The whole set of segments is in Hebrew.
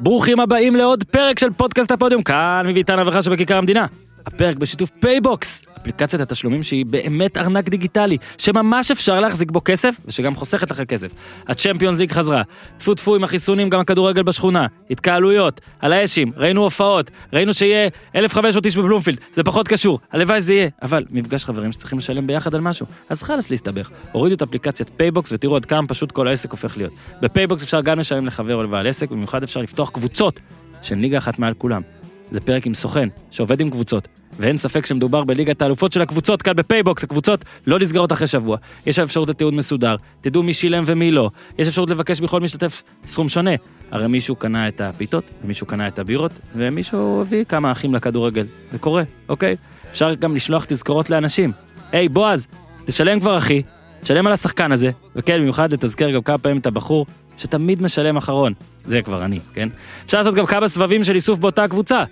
ברוכים הבאים לעוד פרק של פודקאסט הפודיום, כאן מביתן אברכה שבכיכר המדינה. הפרק בשיתוף פייבוקס, אפליקציית התשלומים שהיא באמת ארנק דיגיטלי, שממש אפשר להחזיק בו כסף, ושגם חוסכת לכם כסף. ה Champions League חזרה, טפו טפו עם החיסונים גם הכדורגל בשכונה, התקהלויות, על האשים, ראינו הופעות, ראינו שיהיה 1,500 איש בבלומפילד, זה פחות קשור, הלוואי זה יהיה, אבל מפגש חברים שצריכים לשלם ביחד על משהו, אז חלאס להסתבך, הורידו את אפליקציית פייבוקס ותראו עד כמה פשוט כל העסק הופך להיות. בפייבוקס אפשר גם לשלם לחבר או לבעל עסק, במיוחד אפשר לפתוח קבוצות של ליגה אחת מעל כולם. זה פרק עם סוכן, שעובד עם קבוצות, ואין ספק שמדובר בליגת האלופות של הקבוצות כאן בפייבוקס, הקבוצות לא נסגרות אחרי שבוע. יש אפשרות לתיעוד מסודר, תדעו מי שילם ומי לא. יש אפשרות לבקש מכל משתתף סכום שונה. הרי מישהו קנה את הפיתות, ומישהו קנה את הבירות, ומישהו הביא כמה אחים לכדורגל. זה קורה, אוקיי? אפשר גם לשלוח תזכורות לאנשים. היי, בועז, תשלם כבר אחי, תשלם על השחקן הזה, וכן, במיוחד לתזכר גם כמה פעמים את הבחור שתמיד משלם אחרון. זה כבר אני, כן? אפשר לעשות גם כמה סבבים של איסוף באותה קבוצה.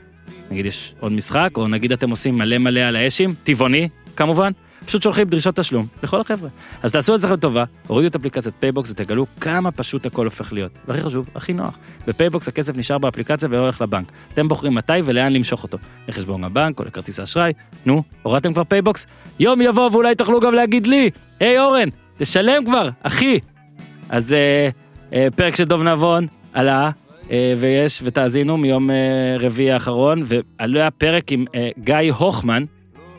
נגיד יש עוד משחק, או נגיד אתם עושים מלא מלא על האשים, טבעוני, כמובן, פשוט שולחים דרישות תשלום לכל החבר'ה. אז תעשו את זה לכם טובה, הורידו את אפליקציית פייבוקס ותגלו כמה פשוט הכל הופך להיות. והכי חשוב, הכי נוח. בפייבוקס הכסף נשאר באפליקציה ולא הולך לבנק. אתם בוחרים מתי ולאן למשוך אותו. לחשבון הבנק או לכרטיס האשראי. נו, הורדתם כבר פייבוקס? יום יבוא ואולי תוכלו גם להגיד לי, היי אורן, תשלם כבר, אחי. אז אה, אה, פרק של דוב נבון אה, ויש, ותאזינו, מיום אה, רביעי האחרון, ועלה פרק עם אה, גיא הוכמן,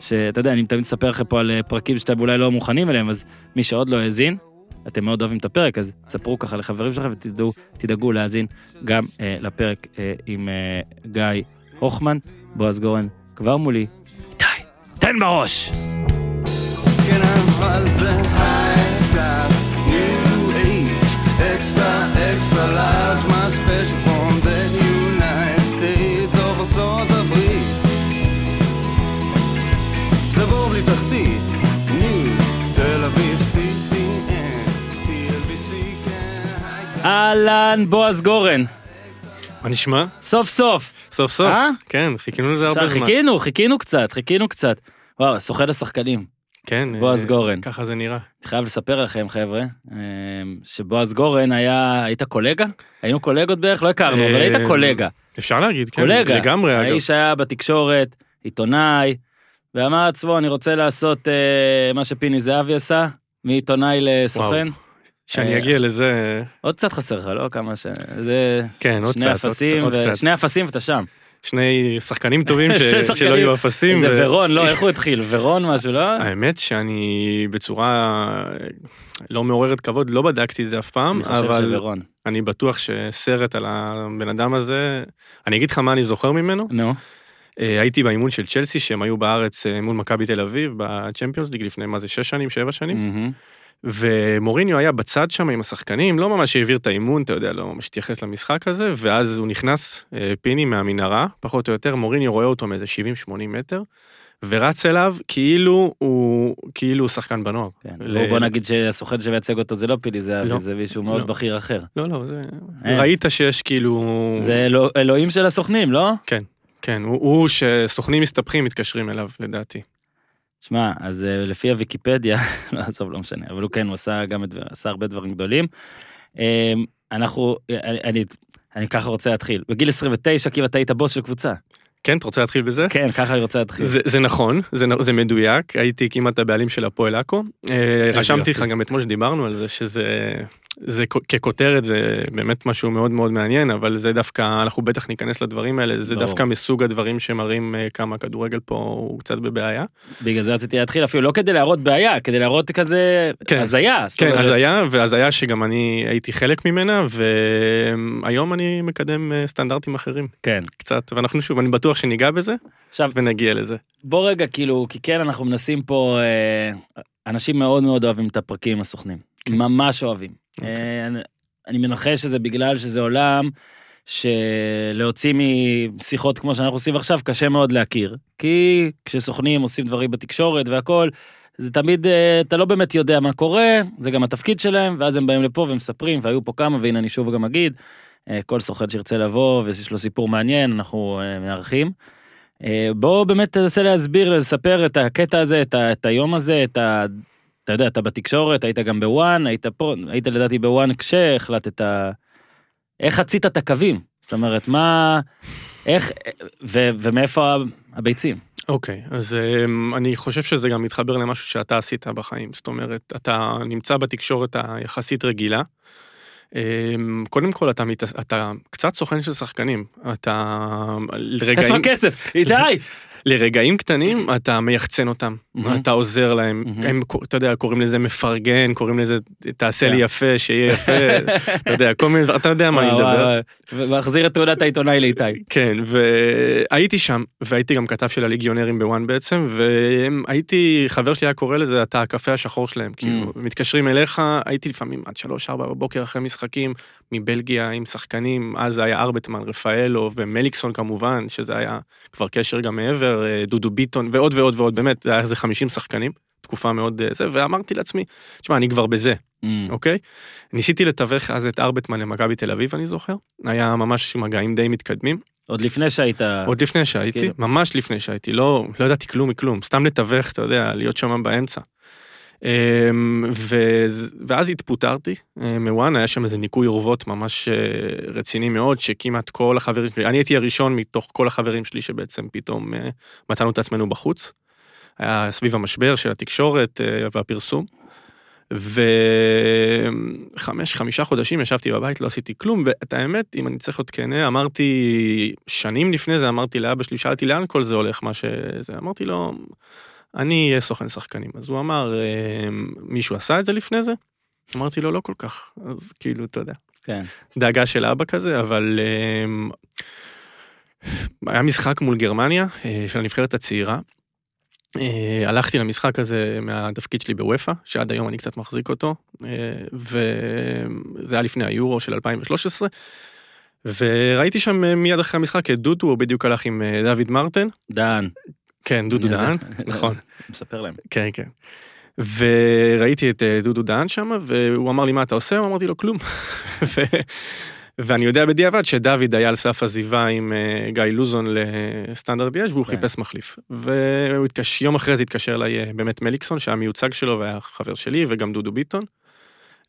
שאתה יודע, אני תמיד מספר לכם פה על אה, פרקים שאתם אולי לא מוכנים אליהם, אז מי שעוד לא האזין, אתם מאוד אוהבים את הפרק, אז תספרו ככה לחברים שלכם ותדעו, תדאגו להאזין גם אה, לפרק אה, עם אה, גיא הוכמן, בועז גורן, כבר מולי, איתי, תן בראש! כן, אבל זה extra, extra large, my special from the United States of ארצות הברית. זה בור בלי תחתית, תל אביב, CTN, TLBC, כן. אהלן, בועז גורן, מה נשמע? סוף סוף. סוף סוף. אה? כן, חיכינו לזה הרבה זמן. חיכינו, חיכינו קצת, חיכינו קצת. וואו, סוכן השחקנים. כן. בועז אה, גורן. ככה זה נראה. אני חייב לספר לכם, חבר'ה, אה, שבועז גורן היה, היית קולגה? היינו קולגות בערך? לא הכרנו, אבל אה, היית קולגה. אפשר להגיד, כן. קולגה. לגמרי, אגב. האיש היה בתקשורת, עיתונאי, ואמר לעצמו, אני רוצה לעשות אה, מה שפיני זהבי עשה, מעיתונאי לסוכן. שאני אה, אגיע לזה, עוד קצת חסר לך, לא? כמה ש... זה... כן, עוד קצת, עוד קצת. שני אפסים ואתה שם. שני שחקנים טובים ש- שני שלא שחקנים. יהיו אפסים. זה ו- ורון, לא, איך הוא התחיל? ורון משהו, לא? האמת שאני בצורה לא מעוררת כבוד, לא בדקתי את זה אף פעם, אני אבל. אני בטוח שסרט על הבן אדם הזה, אני אגיד לך מה אני זוכר ממנו. נו, אה, הייתי באימון של צ'לסי שהם היו בארץ אה, מול מכבי תל אביב בצ'מפיונס ליג לפני מה זה שש שנים שבע שנים מהמם. ומוריניו היה בצד שם עם השחקנים לא ממש העביר את האימון אתה יודע לא ממש התייחס למשחק הזה ואז הוא נכנס אה, פיני מהמנהרה פחות או יותר מוריניו רואה אותו מאיזה 70-80 מטר. ורץ אליו כאילו הוא כאילו הוא שחקן בנוער. כן. ל- בוא נגיד שהסוכן שמייצג אותו זה לא פילי זהבי, לא. זה מישהו מאוד לא. בכיר אחר. לא לא זה אין. ראית שיש כאילו זה אלוה- אלוהים של הסוכנים, לא? כן הוא, הוא שסוכנים מסתבכים מתקשרים אליו לדעתי. שמע, אז אה, לפי הוויקיפדיה, לא, עזוב, לא משנה, אבל הוא כן, הוא עשה גם את, עשה הרבה דברים גדולים. אה, אנחנו, אני, אני, אני ככה רוצה להתחיל. בגיל 29, כאילו אתה היית בוס של קבוצה. כן אתה רוצה להתחיל בזה? כן, ככה אני רוצה להתחיל. זה, זה נכון, זה, זה מדויק, הייתי כמעט הבעלים של הפועל עכו. אה, רשמתי לך. גם אתמול שדיברנו על זה שזה, זה ככותרת זה באמת משהו מאוד מאוד מעניין, אבל זה דווקא, אנחנו בטח ניכנס לדברים האלה, זה ברור. דווקא מסוג הדברים שמראים אה, כמה הכדורגל פה הוא קצת בבעיה. בגלל זה רציתי להתחיל אפילו לא כדי להראות בעיה, כדי להראות כזה כן. הזיה. כן, אומרת, הזיה, והזיה שגם אני הייתי חלק ממנה, והיום אני מקדם אה, סטנדרטים אחרים, כן. קצת, ואנחנו שוב, אני בטוח שניגע בזה, עכשיו, ונגיע לזה. בוא רגע, כאילו, כי כן, אנחנו מנסים פה, אה, אנשים מאוד מאוד אוהבים את הפרקים הסוכנים. כן. ממש אוהבים. אוקיי. אה, אני- מנחש שזה בגלל שזה עולם שלהוציא משיחות כמו שאנחנו עושים עכשיו, קשה מאוד להכיר. כי כשסוכנים עושים דברים בתקשורת והכל, זה תמיד, אה, אתה לא באמת יודע מה קורה, זה גם התפקיד שלהם, ואז הם באים לפה ומספרים, והיו פה כמה, והנה אני שוב גם אגיד, אה, כל סוכן שירצה לבוא ויש לו סיפור מעניין, אנחנו מארחים. אה, בוא באמת תנסה להסביר, לספר את הקטע הזה, את, ה, את היום הזה, את. אתה יודע, אתה בתקשורת, היית גם בוואן, היית פה, היית לדעתי בוואן כשהחלטת... איך חצית את הקווים? זאת אומרת, מה, איך, ו, ומאיפה הביצים? אוקיי, אז um, אני חושב שזה גם מתחבר למשהו שאתה עשית בחיים. זאת אומרת, אתה נמצא בתקשורת היחסית רגילה. Um, קודם כל, אתה, מת, אתה קצת סוכן של שחקנים. אתה... לרגעים... איפה הכסף? איתי! לרגעים קטנים אתה מייחצן אותם, מהמם. אתה עוזר להם, מהמם. הם, אתה יודע, קוראים לזה מפרגן, קוראים לזה תעשה לי. יפה, שיהיה יפה, אתה יודע, כל מיני, אתה יודע מה אני מדבר. ומחזיר את תעודת העיתונאי לאיתי. כן, והייתי שם, והייתי גם כתב של הליגיונרים בוואן בעצם, והייתי, חבר שלי היה קורא לזה, אתה הקפה השחור שלהם, כאילו, מתקשרים אליך, הייתי לפעמים עד 3-4 בבוקר אחרי משחקים, מבלגיה עם שחקנים, אז זה היה ארבטמן, רפאלו ומליקסון כמובן, שזה היה כבר קשר גם מעבר, אה, דודו ביטון ועוד ועוד ועוד, באמת, זה היה איזה 50 שחקנים, תקופה מאוד אה, זה, ואמרתי לעצמי, תשמע, אני כבר בזה, אוקיי? ניסיתי לתווך אז את ארבטמן למכבי תל אביב, אני זוכר, היה ממש מגעים די מתקדמים. עוד לפני שהיית... עוד לפני שהייתי, כאילו. ממש לפני שהייתי, לא, לא ידעתי כלום מכלום, סתם לתווך, אתה יודע, להיות שם באמצע. אמ, ו... ואז התפוטרתי אה, מוואן, היה שם איזה ניקוי אורוות ממש אה, רציני מאוד, שכמעט כל החברים שלי, אני הייתי הראשון מתוך כל החברים שלי שבעצם פתאום אה, מצאנו את עצמנו בחוץ. היה סביב המשבר של התקשורת והפרסום. וחמש, חמישה חודשים ישבתי בבית, לא עשיתי כלום, ואת האמת, אם אני צריך להיות כנה, אמרתי, שנים לפני זה אמרתי לאבא שלי, שאלתי לאן כל זה הולך, מה שזה, אמרתי לו, אני אהיה סוכן שחקנים. אז הוא אמר, "אה, מישהו עשה את זה לפני זה? אמרתי לו, לא כל כך, אז כאילו, אתה יודע, כן. דאגה של אבא כזה, אבל אמ, היה משחק מול גרמניה אה, של הנבחרת הצעירה. אה, הלכתי למשחק הזה מהתפקיד שלי בוופא, שעד היום אני קצת מחזיק אותו, אה, וזה היה לפני היורו של 2013. וראיתי שם מיד אחרי המשחק את דודו, הוא בדיוק הלך עם דוד מרטן. דן. כן, דודו דהן, נכון. מספר להם. כן, כן. וראיתי את אה, דודו דהן שם, והוא אמר לי, מה אתה עושה? אמרתי לו, כלום. ו... ואני יודע בדיעבד שדוד היה על סף עזיבה עם אה, גיא לוזון לסטנדרט ליאז' והוא כן. חיפש מחליף. והוא התקש... יום אחרי זה התקשר אליי אה, באמת מליקסון, שהיה מיוצג שלו והיה חבר שלי, וגם דודו ביטון.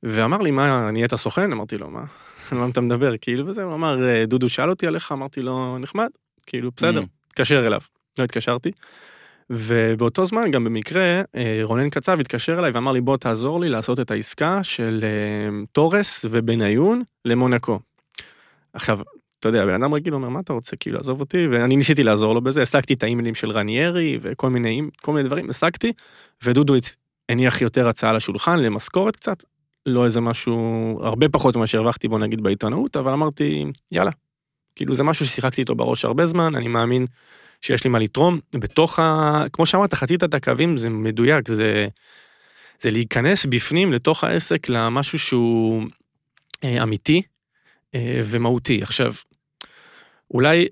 ואמר לי, מה, נהיית סוכן? אמרתי לו, מה? על מה אתה מדבר? כאילו, וזה, הוא אמר, "אה, דודו שאל אותי עליך, אמרתי לו, נחמד, כאילו, בסדר, Mm. תתקשר אליו. לא התקשרתי. ובאותו זמן גם במקרה אה, רונן קצב התקשר אליי ואמר לי בוא תעזור לי לעשות את העסקה של אה, תורס ובניון למונקו. עכשיו, אתה יודע, בן אדם רגיל אומר מה אתה רוצה כאילו עזוב אותי ואני ניסיתי לעזור לו בזה, השגתי את האימיילים של רניירי וכל מיני, כל מיני דברים, השגתי ודודו הניח יותר הצעה לשולחן למשכורת קצת, לא איזה משהו, הרבה פחות ממה שהרווחתי בוא נגיד בעיתונאות, אבל אמרתי יאללה. כאילו זה משהו ששיחקתי איתו בראש הרבה זמן, אני מאמין שיש לי מה לתרום בתוך ה... כמו שאמרת, חצית את הקווים זה מדויק, זה, זה להיכנס בפנים לתוך העסק למשהו שהוא אה, אמיתי אה, ומהותי. עכשיו, אולי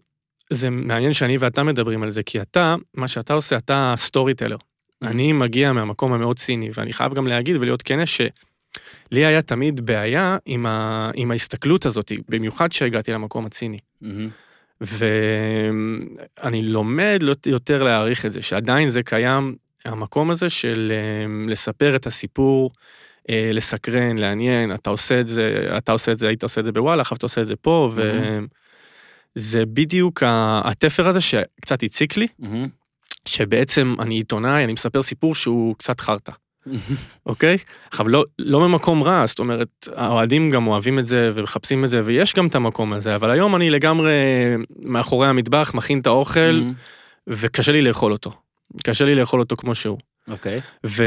זה מעניין שאני ואתה מדברים על זה, כי אתה, מה שאתה עושה, אתה סטורי טלר. אני מגיע מהמקום המאוד ציני, ואני חייב גם להגיד ולהיות כן שלי היה תמיד בעיה עם, ה... עם ההסתכלות הזאת, במיוחד כשהגעתי למקום הציני. מהמם. ואני לומד יותר להעריך את זה, שעדיין זה קיים, המקום הזה של אה, לספר את הסיפור, אה, לסקרן, לעניין, אתה עושה את זה, אתה עושה את זה, היית עושה את זה בוואלה, עכשיו אתה עושה את זה פה, וזה בדיוק ה- התפר הזה שקצת הציק לי, מהמם. שבעצם אני עיתונאי, אני מספר סיפור שהוא קצת חרטא. אוקיי? עכשיו לא, לא ממקום רע, זאת אומרת, האוהדים גם אוהבים את זה ומחפשים את זה, ויש גם את המקום הזה, אבל היום אני לגמרי מאחורי המטבח, מכין את האוכל, מהמם. וקשה לי לאכול אותו. קשה לי לאכול אותו כמו שהוא. אוקיי. ו...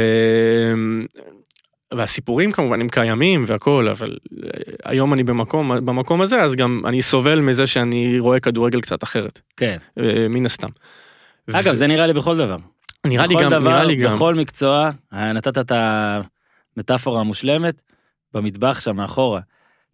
והסיפורים כמובן הם קיימים והכל, אבל אה, היום אני במקום, במקום הזה, אז גם אני סובל מזה שאני רואה כדורגל קצת אחרת, כן. אה, מן הסתם. אגב, זה נראה לי בכל דבר. נראה לי גם, דבר, נראה לי גם, בכל מקצוע, אה, נתת את המטאפורה המושלמת, במטבח שם מאחורה.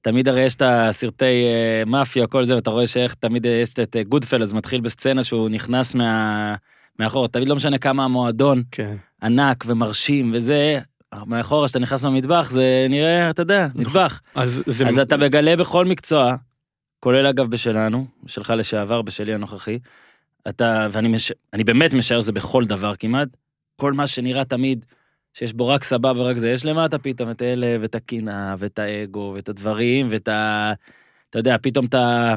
תמיד הרי יש את הסרטי אה, מאפיה, כל זה, ואתה רואה שאיך תמיד יש את גודפלס מתחיל בסצנה שהוא נכנס מה... מאחורה, תמיד לא משנה כמה המועדון כן. ענק ומרשים וזה, מאחורה שאתה נכנס למטבח זה נראה, אתה יודע, מטבח. אז זה, אז אתה מגלה בכל מקצוע, כולל אגב בשלנו, בשלך לשעבר, בשלי הנוכחי, אתה, ואני מש... אני באמת משער שזה בכל דבר כמעט, כל מה שנראה תמיד, שיש בו רק סבבה ורק זה, יש למטה פתאום את אלה, ואת הקנאה, ואת האגו, ואת הדברים, ואת ה... אתה יודע, פתאום אתה...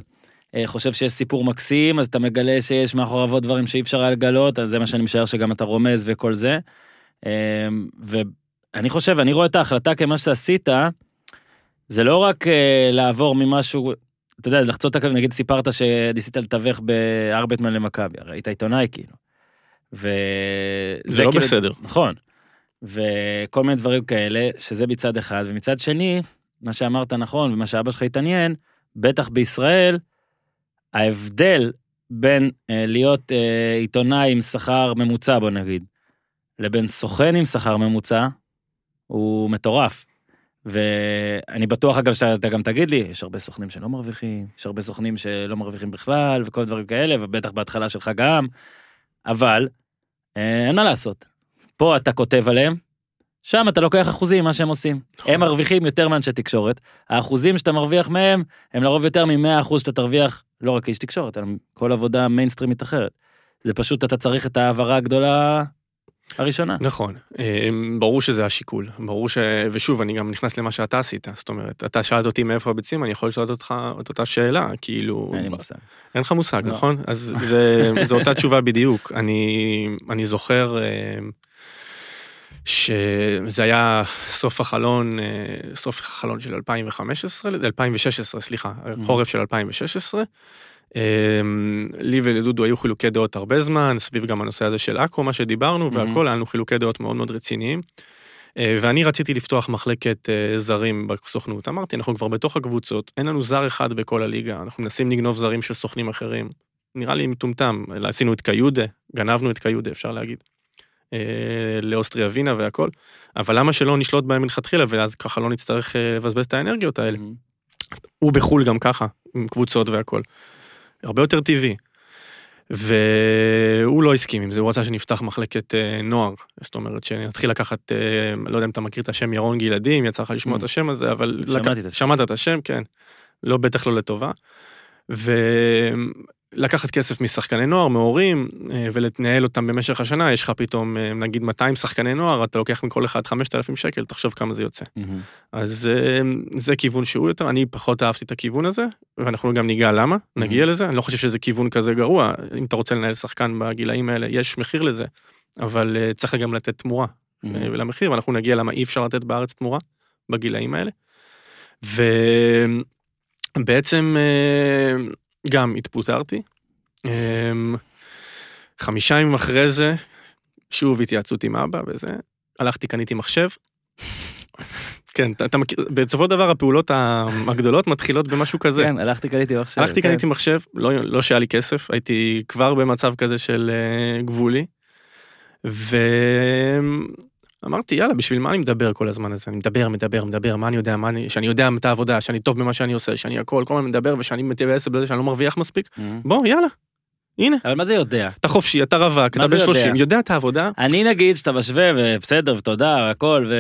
אה, חושב שיש סיפור מקסים, אז אתה מגלה שיש מאחוריו עוד דברים שאי אפשר היה לגלות, אז זה מה שאני משער שגם אתה רומז וכל זה. אה, ואני חושב, אני רואה את ההחלטה כמה שעשית, זה לא רק אה, לעבור ממשהו, אתה יודע, לחצות את הקו, נגיד סיפרת שניסית לתווך בארבטמן למכבי, הרי היית עיתונאי כאילו. וזה זה לא כאילו- בסדר. נכון. וכל מיני דברים כאלה, שזה מצד אחד, ומצד שני, מה שאמרת נכון, ומה שאבא שלך התעניין, בטח בישראל, ההבדל בין אה, להיות אה, עיתונאי עם שכר ממוצע, בוא נגיד, לבין סוכן עם שכר ממוצע, הוא מטורף. ואני בטוח אגב שאתה גם תגיד לי, יש הרבה סוכנים שלא מרוויחים, יש הרבה סוכנים שלא מרוויחים בכלל, וכל דברים כאלה, ובטח בהתחלה שלך גם, אבל אה, אין מה לעשות. פה אתה כותב עליהם, שם אתה לוקח אחוזים ממה שהם עושים. נכון. הם מרוויחים יותר מאנשי תקשורת, האחוזים שאתה מרוויח מהם, הם לרוב יותר מ-100% שאתה תרוויח, לא רק כאיש תקשורת, אלא כל עבודה מיינסטרימית אחרת. זה פשוט, אתה צריך את ההעברה הגדולה הראשונה. נכון, אה, ברור שזה השיקול, ברור ש... ושוב, אני גם נכנס למה שאתה עשית, זאת אומרת, אתה שאלת אותי מאיפה הביצים, אני יכול לשאול אותך את אותה שאלה, כאילו... אין לי מושג. אין לך מושג, לא. נכון? אז זה, זו אותה תשובה בדיוק. אני, אני זוכר אה, שזה היה סוף החלון, אה, סוף החלון של 2015, 2016, סליחה, חורף של 2016. אה, לי ולדודו היו חילוקי דעות הרבה זמן, סביב גם הנושא הזה של עכו, מה שדיברנו, והכל, היה לנו חילוקי דעות מאוד מאוד רציניים. אה, ואני רציתי לפתוח מחלקת אה, זרים בסוכנות. אמרתי, אנחנו כבר בתוך הקבוצות, אין לנו זר אחד בכל הליגה, אנחנו מנסים לגנוב זרים של סוכנים אחרים. נראה לי מטומטם, עשינו את קיודה, גנבנו את קיודה, אפשר להגיד. אה, לאוסטריה ווינה והכל, אבל למה שלא נשלוט בהם מלכתחילה, ואז ככה לא נצטרך לבזבז את האנרגיות האלה. הוא בחו"ל גם ככה, עם קבוצות והכל. הרבה יותר טבעי. והוא לא הסכים עם זה, הוא רצה שנפתח מחלקת אה, נוער, זאת אומרת שנתחיל לקחת, אה, לא יודע אם אתה מכיר את השם ירון גלעדים, יצא לך לשמוע Mm. את השם הזה, אבל... שמעתי לק- את השם. שמעת את השם, כן. לא, בטח לא לטובה. ולקחת כסף משחקני נוער, מהורים, אה, ולנהל אותם במשך השנה, יש לך פתאום, אה, נגיד 200 שחקני נוער, אתה לוקח מכל אחד 5,000 שקל, תחשוב כמה זה יוצא. מהמם. אז אה, זה כיוון שהוא יותר, אני פחות אהבתי את הכיוון הזה, ואנחנו גם ניגע למה, נגיע לזה, אני לא חושב שזה כיוון כזה גרוע, אם אתה רוצה לנהל שחקן בגילאים האלה, יש מחיר לזה, אבל צריך גם לתת תמורה מהמם. למחיר, ואנחנו נגיע למה אי אפשר לתת בארץ תמורה בגילאים האלה. ובעצם גם התפוטרתי. אה, חמישה ימים אחרי זה, שוב התייעצות עם אבא וזה, הלכתי, קניתי מחשב. כן, אתה, אתה מכיר, בסופו של דבר הפעולות הגדולות מתחילות במשהו כזה. כן, הלכתי קניתי מחשב. הלכתי, כן. קניתי מחשב, לא, לא שהיה לי כסף, הייתי כבר במצב כזה של אה, גבולי. ואמרתי, יאללה, בשביל מה אני מדבר כל הזמן הזה? אני מדבר, מדבר, מדבר, מה אני יודע, מה אני, שאני יודע את העבודה, שאני טוב במה שאני עושה, שאני הכל, כל הזמן מדבר, ושאני מתייעץ בזה שאני לא מרוויח מספיק. מהמם. בוא, יאללה, הנה, אבל מה זה יודע? אתה חופשי, אתה רווק, אתה בן יודע? 30, יודע את העבודה, אני נגיד שאתה משווה ובסדר ותודה והכל ו...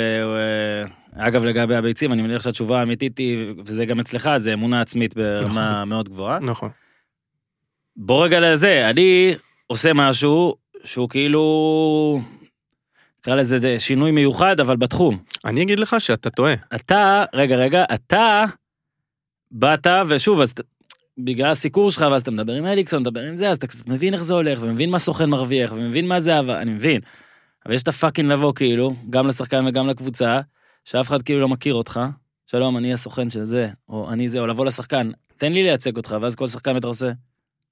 אגב לגבי הביצים אני מניח שהתשובה האמיתית היא וזה גם אצלך זה אמונה עצמית ברמה מאוד גבוהה. נכון. בוא רגע לזה אני עושה משהו שהוא כאילו נקרא לזה שינוי מיוחד אבל בתחום. אני אגיד לך שאתה טועה. אתה רגע רגע אתה באת ושוב אז בגלל הסיקור שלך ואז אתה מדבר עם אליקסון מדבר עם זה אז אתה קצת מבין איך זה הולך ומבין מה סוכן מרוויח ומבין מה זה אהבה אני מבין. אבל יש את הפאקינג לבוא כאילו גם לשחקן וגם לקבוצה שאף אחד כאילו לא מכיר אותך שלום אני הסוכן של זה או אני זה או לבוא לשחקן תן לי לייצג אותך ואז כל שחקן בטח עושה.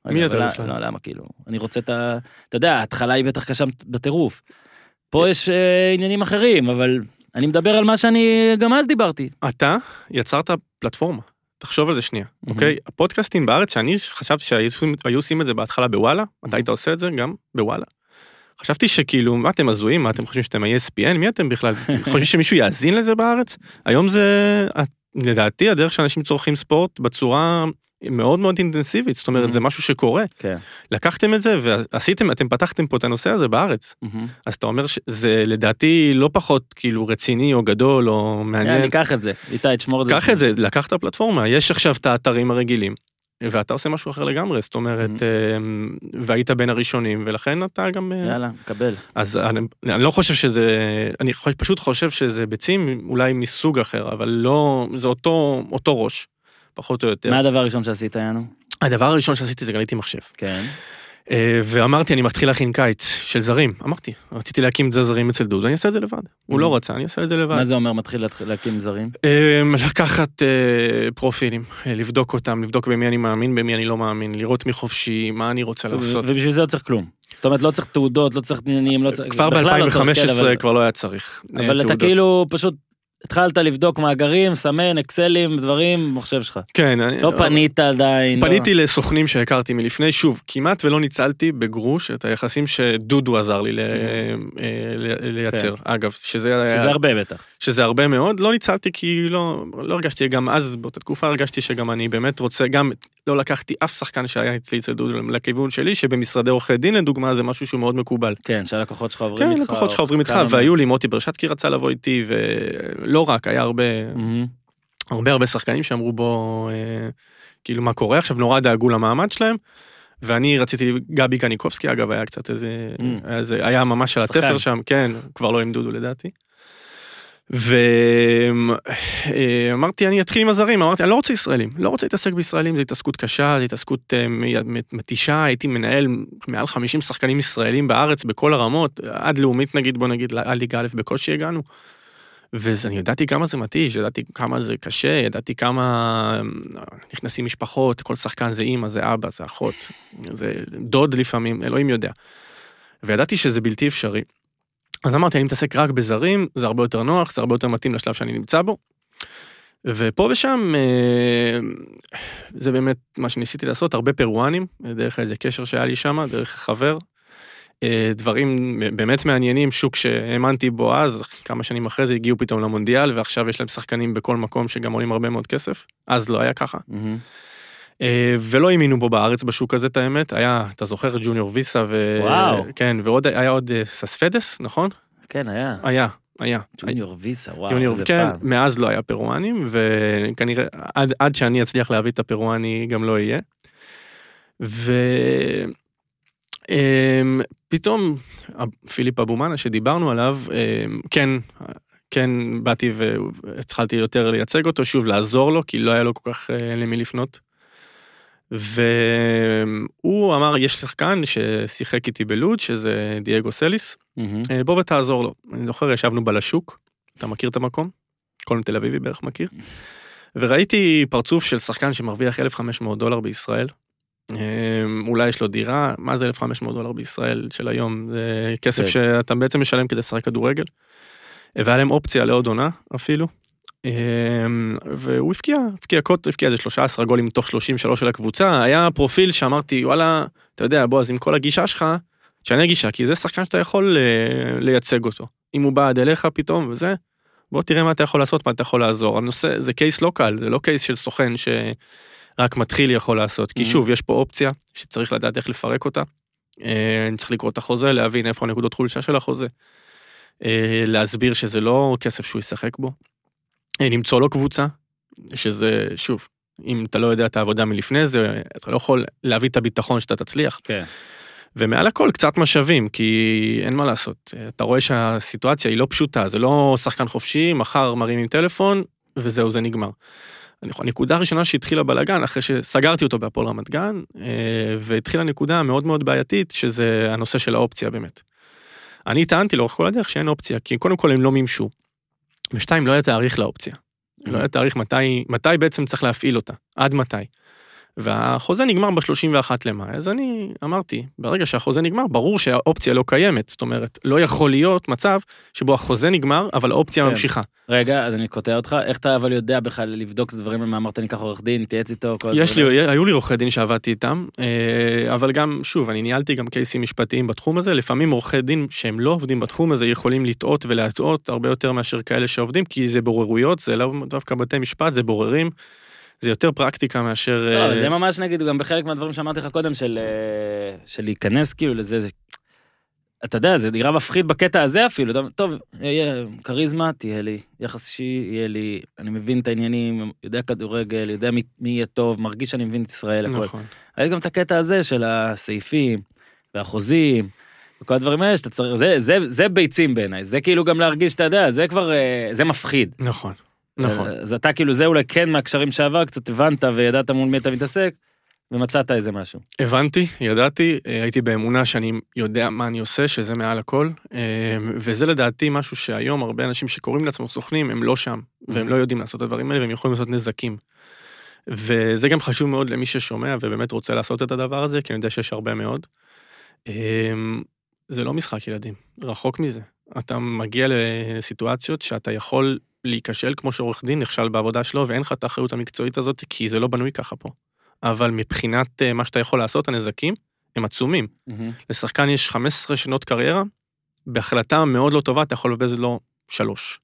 מי אתה אבל בכלל? לא למה כאילו אני רוצה את ה... אתה יודע ההתחלה היא בטח קשה בטירוף. פה יש אה, עניינים אחרים אבל אני מדבר על מה שאני גם אז דיברתי. אתה יצרת פלטפורמה, תחשוב על זה שנייה, אוקיי? הפודקאסטים בארץ, שאני חשבתי שהיו היו עושים את זה בהתחלה בוואלה, אתה היית עושה את זה גם בוואלה. חשבתי שכאילו, מה אתם הזויים? מה אתם חושבים שאתם ה-ESPN? מי אתם בכלל? אתם חושבים שמישהו יאזין לזה בארץ? היום זה, לדעתי, הדרך שאנשים צורכים ספורט בצורה מאוד מאוד אינטנסיבית, זאת אומרת, זה משהו שקורה. כן. לקחתם את זה ועשיתם, אתם פתחתם פה את הנושא הזה בארץ. אז אתה אומר שזה לדעתי לא פחות כאילו רציני או גדול או מעניין. אני אקח את זה. איתי, תשמור את זה. קח את זה, לקחת פלטפורמה, יש עכשיו את האתרים הרגילים, ואתה עושה משהו אחר לגמרי, זאת אומרת, אמ, והיית בין הראשונים, ולכן אתה גם... אה, יאללה, קבל. אז אני, אני לא חושב שזה, אני פשוט חושב שזה ביצים אולי מסוג אחר, אבל לא, זה אותו, אותו ראש, פחות או יותר. מה הדבר הראשון שעשית, יאנו? הדבר הראשון שעשיתי זה קניתי מחשב. כן. אה, ואמרתי, אני מתחיל להכין קיץ של זרים. אמרתי, רציתי להקים את זה זרים אצל דודו, אני אעשה את זה לבד. הוא לא רצה, אני אעשה את זה לבד. מה זה אומר מתחיל להקים זרים? אה, לקחת אה, פרופילים, אה, לבדוק אותם, לבדוק במי אני מאמין, במי אני לא מאמין, לראות מי חופשי, מה אני רוצה לעשות. ובשביל זה לא צריך כלום. זאת אומרת, לא צריך תעודות, לא צריך עניינים, לא צריך... כבר לא צריך, כן, ב-2015 אבל- כבר לא היה צריך אה, אבל אתה תעודות. כאילו פשוט התחלת לבדוק מאגרים, סמן, אקסלים, דברים, במחשב שלך. כן, אני- לא פנית עדיין. לא- פניתי לסוכנים שהכרתי מלפני, שוב, כמעט ולא ניצלתי בגרוש את היחסים שדודו עזר לי ל- אה, ל- לייצר. אגב, שזה היה... שזה הרבה בטח. שזה הרבה מאוד, לא ניצלתי כי לא, לא הרגשתי, גם אז באותה תקופה הרגשתי שגם אני באמת רוצה, גם לא לקחתי אף שחקן שהיה אצלי אצל דודו לכיוון שלי, שבמשרדי עורכי דין לדוגמה זה משהו שהוא מאוד מקובל. כן, שהלקוחות שלך עוברים כן, איתך. לקוחות שלך עוברים איתך, והיו לי, מוטי ברשצקי רצה לבוא איתי, ולא רק, היה הרבה. הרבה הרבה שחקנים שאמרו בו, אה, כאילו מה קורה עכשיו, נורא דאגו למעמד שלהם. ואני רציתי, גבי קניקובסקי אגב היה קצת איזה, Mm. היה, היה ממש על. התפר שם, כן, כבר לא עם דודו לדעתי. ואמרתי אני אתחיל עם הזרים, אמרתי אני לא רוצה ישראלים, לא רוצה להתעסק בישראלים, זו התעסקות קשה, זו התעסקות אה, מתישה, הייתי מנהל מעל 50 שחקנים ישראלים בארץ בכל הרמות, עד לאומית נגיד, בוא נגיד, עד ליגה א' בקושי הגענו. ואני ידעתי כמה זה מתיש, ידעתי כמה זה קשה, ידעתי כמה אה, נכנסים משפחות, כל שחקן זה אימא, זה אבא, זה אחות, זה דוד לפעמים, אלוהים יודע. וידעתי שזה בלתי אפשרי. אז אמרתי, אני מתעסק רק בזרים, זה הרבה יותר נוח, זה הרבה יותר מתאים לשלב שאני נמצא בו. ופה ושם, אה, זה באמת מה שניסיתי לעשות, הרבה פרואנים, דרך איזה קשר שהיה לי שם, דרך חבר. אה, דברים באמת מעניינים, שוק שהאמנתי בו אז, כמה שנים אחרי זה הגיעו פתאום למונדיאל, ועכשיו יש להם שחקנים בכל מקום שגם עולים הרבה מאוד כסף. אז לא היה ככה. מהמם. אה, ולא האמינו בו בארץ בשוק הזה את האמת, היה, אתה זוכר, ג'וניור ויסה ו... וואו. כן, ועוד היה עוד אה, סספדס, נכון? כן, היה. היה, היה. ג'וניור ויסה, וואו. ג'וניור, איזה כן, פעם. מאז לא היה פרואנים, וכנראה עד, עד שאני אצליח להביא את הפרואני גם לא יהיה. ופתאום פיליפ אבומאנה שדיברנו עליו, אמ, כן, כן באתי והתחלתי יותר לייצג אותו, שוב לעזור לו, כי לא היה לו כל כך אה, למי לפנות. והוא אמר, יש שחקן ששיחק איתי בלוד, שזה דייגו סליס. אה, בוא ותעזור לו. אני זוכר, ישבנו בלשוק, אתה מכיר את המקום? כל תל אביבי בערך מכיר. וראיתי פרצוף של שחקן שמרוויח 1,500 דולר בישראל. אה, אולי יש לו דירה, מה זה 1,500 דולר בישראל של היום? זה כסף כן. שאתה בעצם משלם כדי לשחק כדורגל. והיה להם אופציה לעוד עונה אפילו. אה, והוא הבקיע, הבקיע קוט, הבקיע איזה 13 גולים מתוך 33 של הקבוצה, היה פרופיל שאמרתי וואלה, אתה יודע בוא אז עם כל הגישה שלך, תשנה גישה, כי זה שחקן שאתה יכול אה, לייצג אותו. אם הוא בא עד אליך פתאום וזה, בוא תראה מה אתה יכול לעשות, מה אתה יכול לעזור. הנושא, זה קייס לא קל, זה לא קייס של סוכן שרק מתחיל יכול לעשות. כי Mhm. שוב, יש פה אופציה שצריך לדעת איך לפרק אותה. אה, אני צריך לקרוא את החוזה, להבין איפה הנקודות חולשה של החוזה. אה, להסביר שזה לא כסף שהוא ישחק בו. אה, למצוא לו קבוצה, שזה, שוב, אם אתה לא יודע את העבודה מלפני זה, אתה לא יכול להביא את הביטחון שאתה תצליח. כן. ומעל הכל קצת משאבים, כי אין מה לעשות. אתה רואה שהסיטואציה היא לא פשוטה, זה לא שחקן חופשי, מחר מרימים טלפון, וזהו, זה נגמר. הנקודה הראשונה שהתחילה בלאגן, אחרי שסגרתי אותו בהפועל רמת גן, אה, והתחילה נקודה מאוד מאוד בעייתית, שזה הנושא של האופציה באמת. אני טענתי לאורך כל הדרך שאין אופציה, כי קודם כל הם לא מימשו. ושתיים, לא היה תאריך לאופציה. לא היה תאריך מתי, מתי בעצם צריך להפעיל אותה, עד מתי. והחוזה נגמר ב-31 למאי, אז אני אמרתי, ברגע שהחוזה נגמר, ברור שהאופציה לא קיימת. זאת אומרת, לא יכול להיות מצב שבו החוזה נגמר, אבל האופציה כן. ממשיכה. רגע, אז אני קוטע אותך, איך אתה אבל יודע בכלל לבדוק את הדברים האלה, אמרת אני אקח עורך דין, תייעץ איתו, כל יש הדברים לי, היו לי עורכי דין שעבדתי איתם, אה, אבל גם, שוב, אני ניהלתי גם קייסים משפטיים בתחום הזה, לפעמים עורכי דין שהם לא עובדים בתחום הזה יכולים לטעות ולהטעות הרבה יותר מאשר כאלה שעובדים, כי זה בוררויות, זה לא דווקא בתי משפט, זה בוררים, זה יותר פרקטיקה מאשר... לא, אבל אה, זה ממש נגיד גם בחלק מהדברים שאמרתי לך קודם של אה, של להיכנס כאילו לזה, זה- אתה יודע, זה נראה מפחיד בקטע הזה אפילו, טוב, יהיה כריזמה, תהיה לי, יחס אישי, יהיה לי, אני מבין את העניינים, יודע כדורגל, יודע מי מי יהיה טוב, מרגיש שאני מבין את ישראל, הכל. נכון. היה גם את הקטע הזה של הסעיפים והחוזים. וכל הדברים האלה שאתה צריך, זה, זה, זה ביצים בעיניי, זה כאילו גם להרגיש, אתה יודע, זה כבר, אה, זה מפחיד. נכון, נכון. אז אתה כאילו, זה אולי כן מהקשרים שעבר, קצת הבנת וידעת מול מי אתה מתעסק, ומצאת איזה משהו. הבנתי, ידעתי, אה, הייתי באמונה שאני יודע מה אני עושה, שזה מעל הכל, אה, וזה לדעתי משהו שהיום הרבה אנשים שקוראים לעצמם סוכנים, הם לא שם, והם לא יודעים לעשות את הדברים האלה, והם יכולים לעשות נזקים. וזה גם חשוב מאוד למי ששומע ובאמת רוצה לעשות את הדבר הזה, כי אני יודע שיש הרבה מאוד. אה, זה לא משחק ילדים, רחוק מזה. אתה מגיע לסיטואציות שאתה יכול להיכשל כמו שעורך דין נכשל בעבודה שלו, ואין לך את האחריות המקצועית הזאת, כי זה לא בנוי ככה פה. אבל מבחינת אה, מה שאתה יכול לעשות, הנזקים, הם עצומים. לשחקן יש 15 שנות קריירה, בהחלטה מאוד לא טובה אתה יכול לבזבז לו שלוש.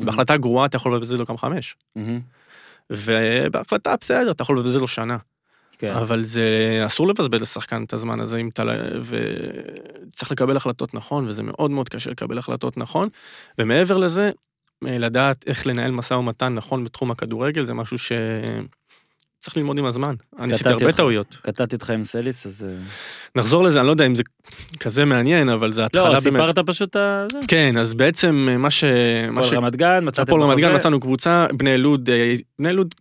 בהחלטה גרועה אתה יכול לבזבז לו גם חמש. ובהחלטה בסדר, אתה יכול לבזבז לו שנה. כן. אבל זה אסור לבזבז לשחקן את הזמן הזה אם אתה וצריך לקבל החלטות נכון וזה מאוד מאוד קשה לקבל החלטות נכון ומעבר לזה לדעת איך לנהל משא ומתן נכון בתחום הכדורגל זה משהו שצריך ללמוד עם הזמן. אני עשיתי הרבה אותך. טעויות. קטעתי אותך עם סליס, אז... אה, נחזור לזה אני לא יודע אם זה כזה מעניין אבל זה התחלה לא, באמת. סיפרת פשוט... ה- זה. כן אז בעצם אה, מה ש... הפועל רמת גן, מצאתם הפועל רמת גן. מצאנו קבוצה בני לוד אה, בני לוד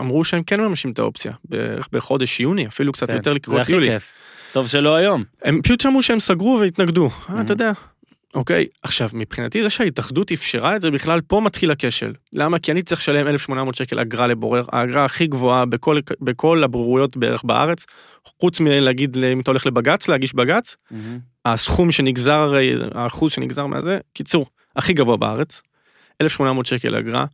אמרו שהם כן מממשים את האופציה בערך בחודש יוני אפילו קצת כן, יותר לקראת הכי יולי. טוב שלא היום. הם פשוט שמעו שהם סגרו והתנגדו, אה. אתה יודע. אוקיי, עכשיו מבחינתי זה שההתאחדות אפשרה את זה בכלל, פה מתחיל הכשל. למה? כי אני צריך לשלם 1,800 שקל אגרה לבורר, האגרה הכי גבוהה בכל, בכל הבוררויות בערך בארץ, חוץ מלהגיד אם אתה הולך לבג"ץ, להגיש בג"ץ, הסכום שנגזר, האחוז שנגזר מהזה, קיצור, הכי גבוה בארץ, 1,800 שקל אגרה.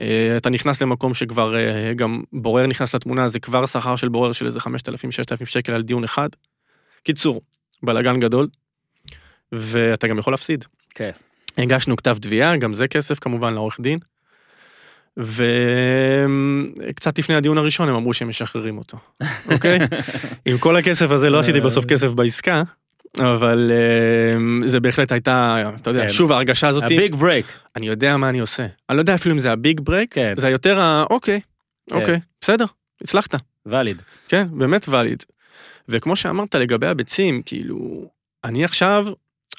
אה, אתה נכנס למקום שכבר אה, גם בורר נכנס לתמונה, זה כבר שכר של בורר של איזה 5,000-6,000 שקל על דיון אחד. קיצור, בלאגן גדול, ואתה גם יכול להפסיד. כן. הגשנו כתב תביעה, גם זה כסף כמובן לעורך דין. וקצת לפני הדיון הראשון הם אמרו שהם משחררים אותו, אוקיי? עם כל הכסף הזה לא עשיתי בסוף כסף בעסקה, אבל אה, זה בהחלט הייתה, אתה יודע, כן. שוב ההרגשה הזאת, ה big break. אני יודע מה אני עושה. אני לא יודע אפילו אם זה ה big break, כן. זה יותר ה... אוקיי, אוקיי, בסדר, הצלחת. ואליד. כן, באמת ואליד. וכמו שאמרת לגבי הביצים, כאילו, אני עכשיו,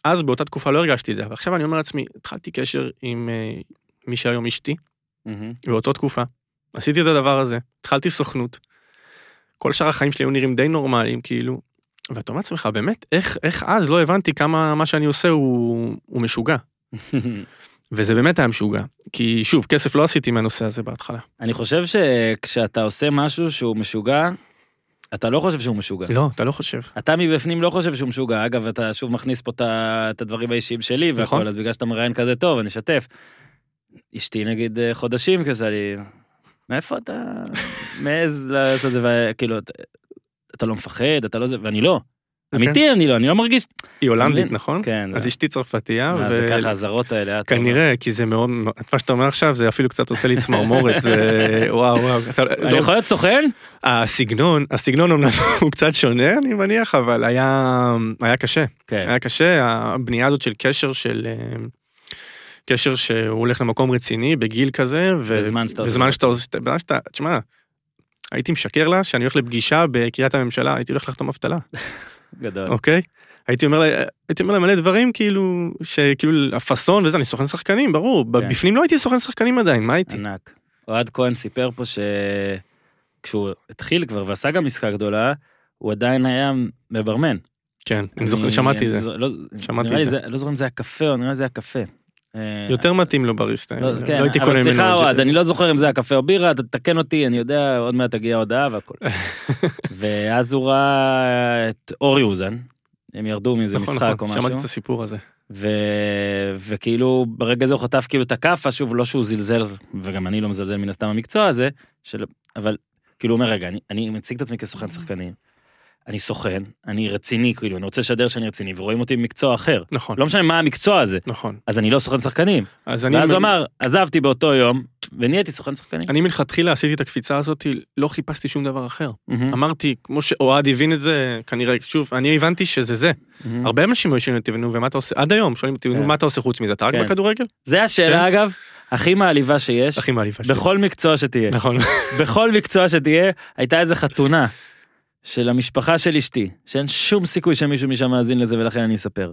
אז באותה תקופה לא הרגשתי את זה, אבל עכשיו אני אומר לעצמי, התחלתי קשר עם אה, מי שהיום אשתי, באותה תקופה, עשיתי את הדבר הזה, התחלתי סוכנות, כל שאר החיים שלי היו נראים די נורמליים, כאילו, ואתה אומר לעצמך, באמת, איך, איך אז לא הבנתי כמה מה שאני עושה הוא, הוא משוגע. וזה באמת היה משוגע, כי שוב, כסף לא עשיתי מהנושא הזה בהתחלה. אני חושב שכשאתה עושה משהו שהוא משוגע, אתה לא חושב שהוא משוגע. לא, אתה לא חושב. אתה מבפנים לא חושב שהוא משוגע, אגב, אתה שוב מכניס פה את הדברים האישיים שלי והכל, נכון. אז בגלל שאתה מראיין כזה טוב, אני אשתף. אשתי נגיד אה, חודשים כזה לי, מאיפה אתה מעז לעשות את זה, וכאילו, אתה- אתה לא מפחד, אתה לא זה, ואני לא. אמיתי אני לא, אני לא מרגיש, היא הולנדית? נכון? כן, אז אשתי צרפתייה, מה, זה ככה האזהרות האלה, כנראה, כי זה מאוד, מה שאתה אומר עכשיו, זה אפילו קצת עושה לי צמרמורת, זה וואו וואו. אני זה- יכול להיות סוכן? הסגנון, הסגנון אמנם הוא קצת שונה, אני מניח, אבל היה היה קשה. כן. היה קשה, הבנייה הזאת של קשר של... אה, קשר שהוא הולך למקום רציני בגיל כזה, בזמן. שאתה עושה, בזמן שאתה, תשמע, הייתי משקר לה שאני הולך לפגישה בקריית הממשלה, הייתי הולך לחתום אבטלה, גדול. אוקיי? הייתי אומר לה, הייתי אומר לה מלא דברים כאילו, שכאילו הפאסון וזה, אני סוכן שחקנים, ברור, כן. בפנים לא הייתי סוכן שחקנים עדיין, מה הייתי? ענק. אוהד כהן סיפר פה שכשהוא התחיל כבר ועשה גם עסקה גדולה, הוא עדיין היה מברמן. כן, אני זוכר, שמעתי את זה. לא- שמעתי את לי זה. לא זוכר אם זה היה קפה או נראה לי זה היה קפה. אה, יותר מתאים לו בריסטה, לא, לא כן, הייתי קונה ממנו. סליחה. אוהד, אני לא זוכר אם זה היה קפה או בירה, תתקן אותי, אני יודע, עוד מעט תגיע הודעה והכל. ואז הוא ראה את אורי אוזן, הם ירדו מאיזה נכון, משחק או נכון, משהו. שמעתי את הסיפור הזה. ו... וכאילו ברגע זה הוא חטף כאילו את הכאפה שוב לא שהוא זלזל וגם אני לא מזלזל מן הסתם במקצוע הזה של אבל כאילו הוא אומר רגע אני, אני מציג את עצמי כסוכן שחקנים. אני סוכן אני רציני כאילו אני רוצה לשדר שאני רציני ורואים אותי במקצוע אחר נכון, לא משנה מה המקצוע הזה נכון. אז אני לא סוכן שחקנים אז אני... ואז הוא אמר עזבתי באותו יום ונהייתי סוכן שחקנים. אני מלכתחילה עשיתי את הקפיצה הזאת, לא חיפשתי שום דבר אחר. מהמם, אמרתי, כמו שאוהד הבין את זה, כנראה, שוב, אני הבנתי שזה זה. מהמם. הרבה אנשים היו שואלים אותי, נו, ומה אתה עושה? עד היום שואלים אותי, נו, כן. מה אתה עושה חוץ מזה? אתה רק כן. בכדורגל? זה השאלה אגב הכי מעליבה שיש הכי מעליבה שלי. בכל מקצוע שתהיה. נכון. בכל מקצוע שתהיה, הייתה איזה חתונה של המשפחה של אשתי, שאין שום סיכוי שמישהו משם מאזין לזה ולכן אני אספר.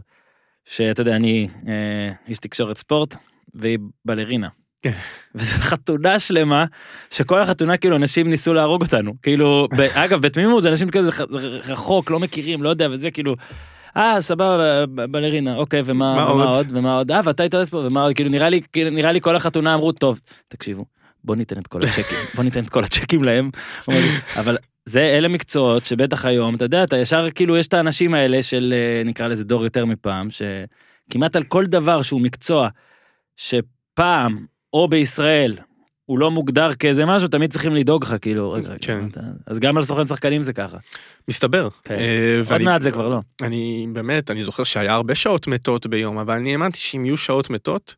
שאתה יודע, אני אה, איש תקשורת ספורט, והיא בלרינה. כן. וזו חתונה שלמה, שכל החתונה כאילו אנשים ניסו להרוג אותנו. כאילו, ב- אגב, בתמימות זה אנשים כזה ח- רחוק, לא מכירים, לא יודע, וזה כאילו... אה, סבבה, בלרינה, אוקיי, ומה מה ומה עוד? עוד? ומה עוד? אה, ואתה איתו פה, ומה עוד? כאילו, נראה לי, כאילו, נראה לי כל החתונה אמרו, טוב, תקשיבו, בוא ניתן את כל הצ'קים, בוא ניתן את כל הצ'קים להם. אבל זה, אלה מקצועות שבטח היום, אתה יודע, אתה ישר, כאילו, יש את האנשים האלה של, אה, נקרא לזה דור יותר מפעם, שכמעט על כל דבר שהוא מקצוע, שפעם, או בישראל, הוא לא מוגדר כאיזה משהו, תמיד צריכים לדאוג לך, כאילו, רגע, רגע, כן. אתה- אז גם על סוכן שחקנים זה ככה. מסתבר. כן. אה, עוד ואני- מעט זה כבר לא. אני באמת, אני זוכר שהיה הרבה שעות מתות ביום, אבל אני האמנתי שאם יהיו שעות מתות,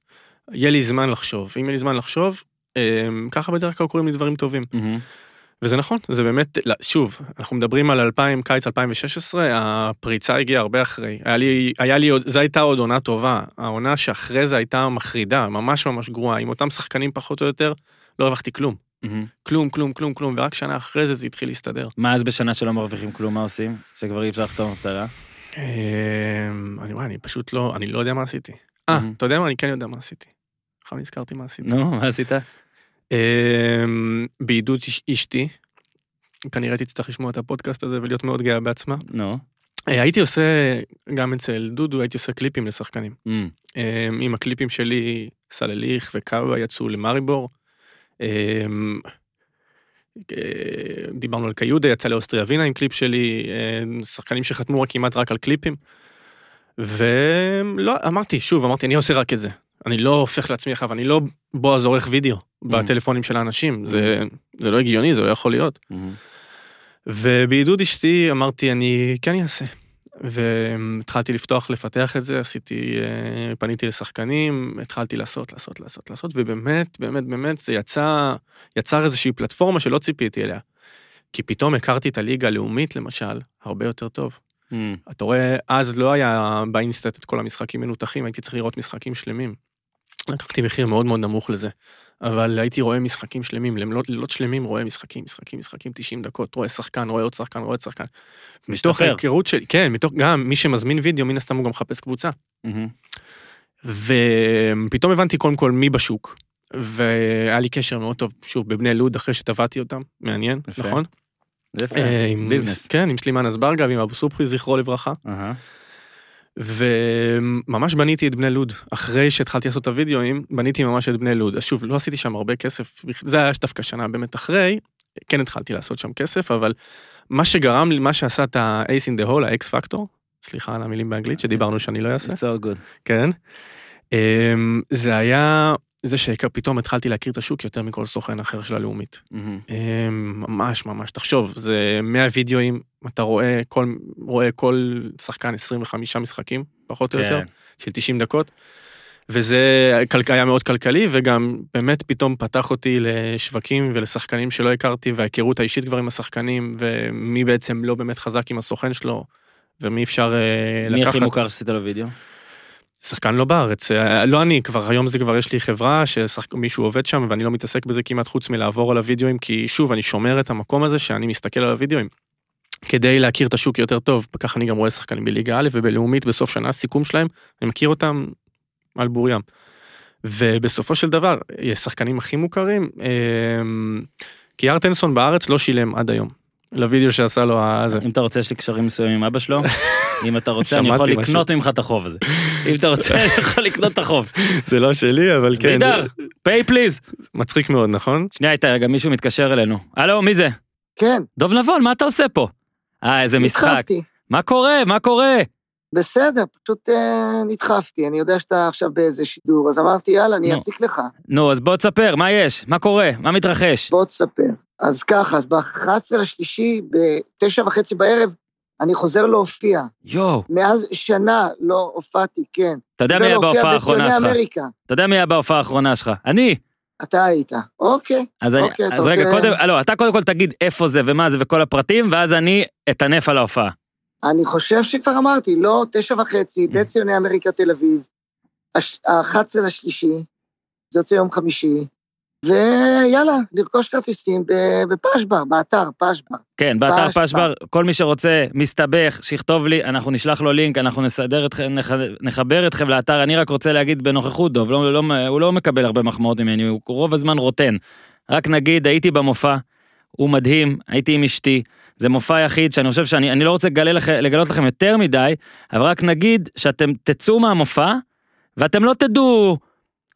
יהיה לי זמן לחשוב. אם יהיה לי זמן לחשוב, אה, ככה בדרך כלל קורים לי דברים טובים. וזה נכון, זה באמת, לא, שוב, אנחנו מדברים על 2000, קיץ 2016, הפריצה הגיעה הרבה אחרי. היה לי, היה לי עוד, זו הייתה עוד עונה טובה. העונה שאחרי זה הייתה מחרידה, ממש ממש גרועה. עם אותם שחקנים פחות או יותר, לא הרווחתי כלום. כלום, כלום, כלום, כלום, ורק שנה אחרי זה זה התחיל להסתדר. מה אז בשנה שלא מרוויחים כלום, מה עושים? שכבר אי אפשר לחתום אבטלה? אה, אני רואה, אני פשוט לא, אני לא יודע מה עשיתי. אה. אתה יודע מה? אני כן יודע מה עשיתי. עכשיו נזכרתי מה עשיתי. נו, מה עשית? אמ, בעידוד אש- אשתי, כנראה תצטרך לשמוע את הפודקאסט הזה ולהיות מאוד גאה בעצמה. נו. אה, הייתי עושה, גם אצל דודו הייתי עושה קליפים לשחקנים. אמ, אמ, עם הקליפים שלי, סלליך וקאבה יצאו למאריבור. אמ, אה, דיברנו על קיודה, יצא לאוסטריה ווינה עם קליפ שלי, אה, שחקנים שחתמו רק כמעט רק על קליפים. ולא, אמרתי, שוב, אמרתי, אני עושה רק את זה. אני לא הופך לעצמי אחריו, אני לא בועז עורך וידאו בטלפונים של האנשים, זה, זה לא הגיוני, זה לא יכול להיות. אמ. ובעידוד אשתי אמרתי אני כן אעשה. והתחלתי לפתוח לפתח את זה עשיתי אה, פניתי לשחקנים התחלתי לעשות לעשות לעשות לעשות ובאמת באמת באמת זה יצא יצר איזושהי פלטפורמה שלא ציפיתי אליה. כי פתאום הכרתי את הליגה הלאומית למשל הרבה יותר טוב. אמ. אתה רואה אז לא היה באינסטנט את כל המשחקים מנותחים הייתי צריך לראות משחקים שלמים. לקחתי מחיר מאוד מאוד נמוך לזה. אבל הייתי רואה משחקים שלמים, לילות, לילות שלמים רואה משחקים, משחקים, משחקים 90 דקות, רואה שחקן, רואה עוד שחקן, רואה עוד שחקן. מתוך. ההיכרות שלי, כן, מתוך, גם מי שמזמין וידאו, מן הסתם הוא גם מחפש קבוצה. אמ. ופתאום הבנתי קודם כל מי בשוק. והיה לי קשר מאוד טוב, שוב, בבני לוד אחרי שטבעתי אותם, מעניין, יפה. נכון? יפה. אה, ביזנס. כן, עם סלימן אזברגה ועם אבו סופרי, זכרו לברכה. אהה. וממש בניתי את בני לוד. אחרי שהתחלתי לעשות את הוידאוים, בניתי ממש את בני לוד. אז שוב, לא עשיתי שם הרבה כסף, זה היה דווקא שנה באמת אחרי, כן התחלתי לעשות שם כסף, אבל מה שגרם לי, מה שעשה את ה-Ace in the hole, ה-X Factor, סליחה על המילים באנגלית שדיברנו שאני לא אעשה, It's all good. כן, אמ, זה היה זה שפתאום התחלתי להכיר את השוק יותר מכל סוכן אחר של הלאומית. אמ, ממש ממש, תחשוב, זה 100 וידאוים, אתה רואה כל, רואה כל שחקן 25 משחקים, פחות או יותר. כן. של 90 דקות. וזה היה מאוד כלכלי וגם באמת פתאום פתח אותי לשווקים ולשחקנים שלא הכרתי וההיכרות האישית כבר עם השחקנים ומי בעצם לא באמת חזק עם הסוכן שלו ומי אפשר אה, מי לקחת. הכי מוכר שעשית לו וידאו? שחקן לא בארץ, אה, לא אני, כבר היום זה כבר יש לי חברה שמישהו עובד שם ואני לא מתעסק בזה כמעט חוץ מלעבור על הוידאוים כי שוב אני שומר את המקום הזה שאני מסתכל על הוידאוים. כדי להכיר את השוק יותר טוב, ככה אני גם רואה שחקנים בליגה א' ובלאומית בסוף שנה, סיכום שלהם, אני מכיר אותם על בוריים. ובסופו של דבר, השחקנים הכי מוכרים, אמ, כי ארטנסון בארץ לא שילם עד היום. לוידאו שעשה לו הזה. אם אתה רוצה, יש לי קשרים מסוימים עם אבא שלו. אם אתה רוצה, אני יכול. לקנות ממך את החוב הזה. אם אתה רוצה, אני יכול לקנות את החוב. זה לא שלי, אבל כן. וידר, pay please. מצחיק מאוד, נכון? שנייה, איתי, רגע, מישהו מתקשר אלינו. הלו, מי זה? כן, דוב נבון, מה אתה עושה פה? אה, איזה משחק. נדחפתי. מה קורה? מה קורה? בסדר, פשוט אה, נדחפתי. אני יודע שאתה עכשיו באיזה שידור, אז אמרתי, יאללה, אני. אציק לך. נו, אז בוא תספר, מה יש? מה קורה? מה מתרחש? בוא תספר. אז ככה, אז ב-11 לשלישי, בתשע וחצי בערב, אני חוזר להופיע. יואו, מאז שנה לא הופעתי, כן. אתה יודע מי היה בהופעה האחרונה שלך? אתה יודע מי היה בהופעה האחרונה שלך? אני. אתה היית. אוקיי. אז, אני, אוקיי, אתה אז רגע, רוצה- קודם, לא, אתה קודם כל תגיד איפה זה ומה זה וכל הפרטים, ואז אני אטנף על ההופעה. אני חושב שכבר אמרתי, לא, תשע וחצי, Mm. בציוני אמריקה תל אביב. הש- ה-11 לשלישי, זה יוצא יום חמישי. ויאללה, לרכוש כרטיסים בפשבר, באתר, פשבר. כן, באתר פשבר. כל מי שרוצה, מסתבך, שיכתוב לי, אנחנו נשלח לו לינק, אנחנו נסדר אתכם, נח- נחבר אתכם לאתר, אני רק רוצה להגיד בנוכחות דוב, לא, לא, הוא לא מקבל הרבה מחמאות ממני, הוא רוב הזמן רוטן. רק נגיד, הייתי במופע, הוא מדהים, הייתי עם אשתי, זה מופע יחיד שאני חושב שאני אני לא רוצה לגלה לכם, לגלות לכם יותר מדי, אבל רק נגיד שאתם תצאו מהמופע, ואתם לא תדעו,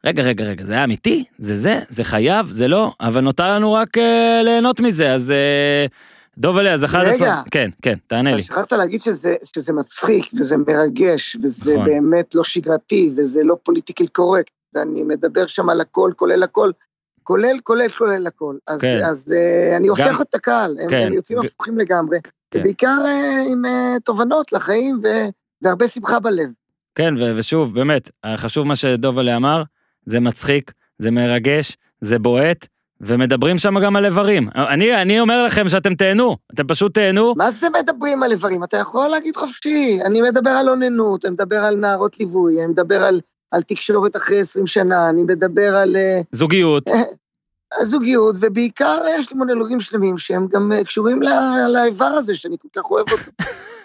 רגע, רגע, רגע, זה היה אמיתי? זה זה? זה חייב? זה לא? אבל נותר לנו רק אה, ליהנות מזה, אז אה, דוב אליה, 11... רגע. כן, כן, תענה לי. שכחת להגיד שזה, שזה מצחיק, וזה מרגש, וזה נכון. באמת לא שגרתי, וזה לא פוליטיקל קורקט, ואני מדבר שם על הכל, כולל הכל, כולל, כולל, כולל הכל. אז, כן. אז uh, אני הופך את הקהל, הם, כן. הם יוצאים ג- הפוכים לגמרי, כן. ובעיקר uh, עם uh, תובנות לחיים, ו, והרבה שמחה בלב. כן, ושוב, באמת, חשוב מה שדוב אליה אמר, זה מצחיק, זה מרגש, זה בועט, ומדברים שם גם על איברים. אני, אני אומר לכם שאתם תהנו, אתם פשוט תהנו. מה זה מדברים על איברים? אתה יכול להגיד חופשי. אני מדבר על אוננות, אני מדבר על נערות ליווי, אני מדבר על, על תקשורת אחרי 20 שנה, אני מדבר על... uh, זוגיות, הזוגיות, ובעיקר יש לי מונולוגים שלמים שהם גם אה, קשורים לאיבר הזה, שאני כל כך אוהב אותו.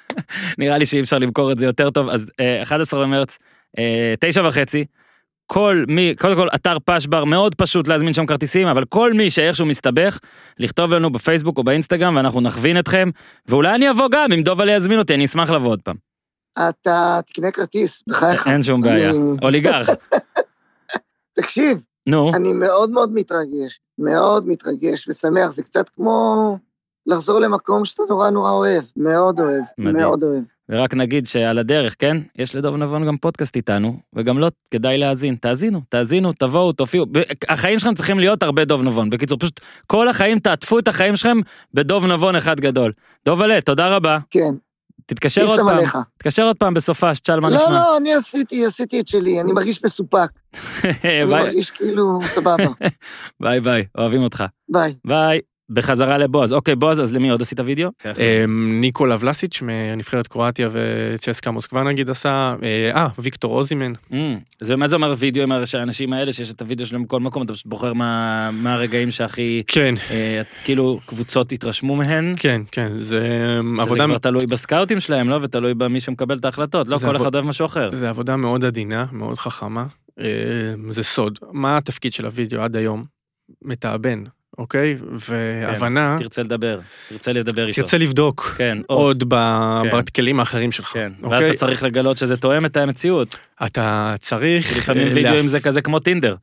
נראה לי שאי אפשר למכור את זה יותר טוב, אז אה, 11 במרץ, אה, תשע וחצי, כל מי, קודם כל אתר פשבר, מאוד פשוט להזמין שם כרטיסים, אבל כל מי שאיכשהו מסתבך, לכתוב לנו בפייסבוק או באינסטגרם ואנחנו נכווין אתכם, ואולי אני אבוא גם, אם דוב עלי יזמין אותי, אני אשמח לבוא עוד פעם. אתה תקנה כרטיס, בחייך. אין שום בעיה. אוליגרך. תקשיב, נו, אני מאוד מאוד מתרגש, מאוד מתרגש ושמח, זה קצת כמו לחזור למקום שאתה נורא נורא אוהב, מאוד אוהב, מדהים. מאוד אוהב. ורק נגיד שעל הדרך, כן? יש לדוב נבון גם פודקאסט איתנו, וגם לא כדאי להאזין. תאזינו, תאזינו, תבואו, תופיעו. החיים שלכם צריכים להיות הרבה דוב נבון. בקיצור, פשוט כל החיים, תעטפו את החיים שלכם בדוב נבון אחד גדול. דוב עלה, תודה רבה. כן, תתקשר עוד פעם. עליך. תתקשר עוד פעם בסופה, שתשאל מה לא, נשמע. לא, אני עשיתי, עשיתי את שלי, אני מרגיש מסופק, אני מרגיש כאילו סבבה. ביי ביי, אוהבים אותך. ביי. ביי. בחזרה לבועז. אוקיי, בועז, אז למי עוד עשית וידאו? אמ, ניקולה ולאשיץ' מנבחרת קרואטיה וצ'סקה מוסקבה נגיד עשה, אה, אה, ויקטור אוסימן, Mm, זה מה זה אומר וידאו עם האנשים האלה שיש את הוידאו שלהם בכל מקום אתה פשוט בוחר מה הרגעים שהכי כן, אה, כאילו קבוצות התרשמו מהן. כן, כן, זה אמ, שזה עבודה, כבר תלוי בסקאוטים שלהם לא ותלוי במי שמקבל את ההחלטות לא כל אחד אוהב משהו אחר. זה עבודה מאוד עדינה, מאוד חכמה, אמ, זה סוד. מה התפקיד של הוידאו עד היום? מתאבן, אוקיי? והבנה, תרצה לדבר תרצה לדבר איתו. תרצה לבדוק כן עוד ב- כן. בכלים האחרים שלך, כן ואז אוקיי? אתה צריך לגלות שזה תואם את המציאות. אתה צריך, לפעמים אה, וידאוים להפ- זה כזה כמו טינדר.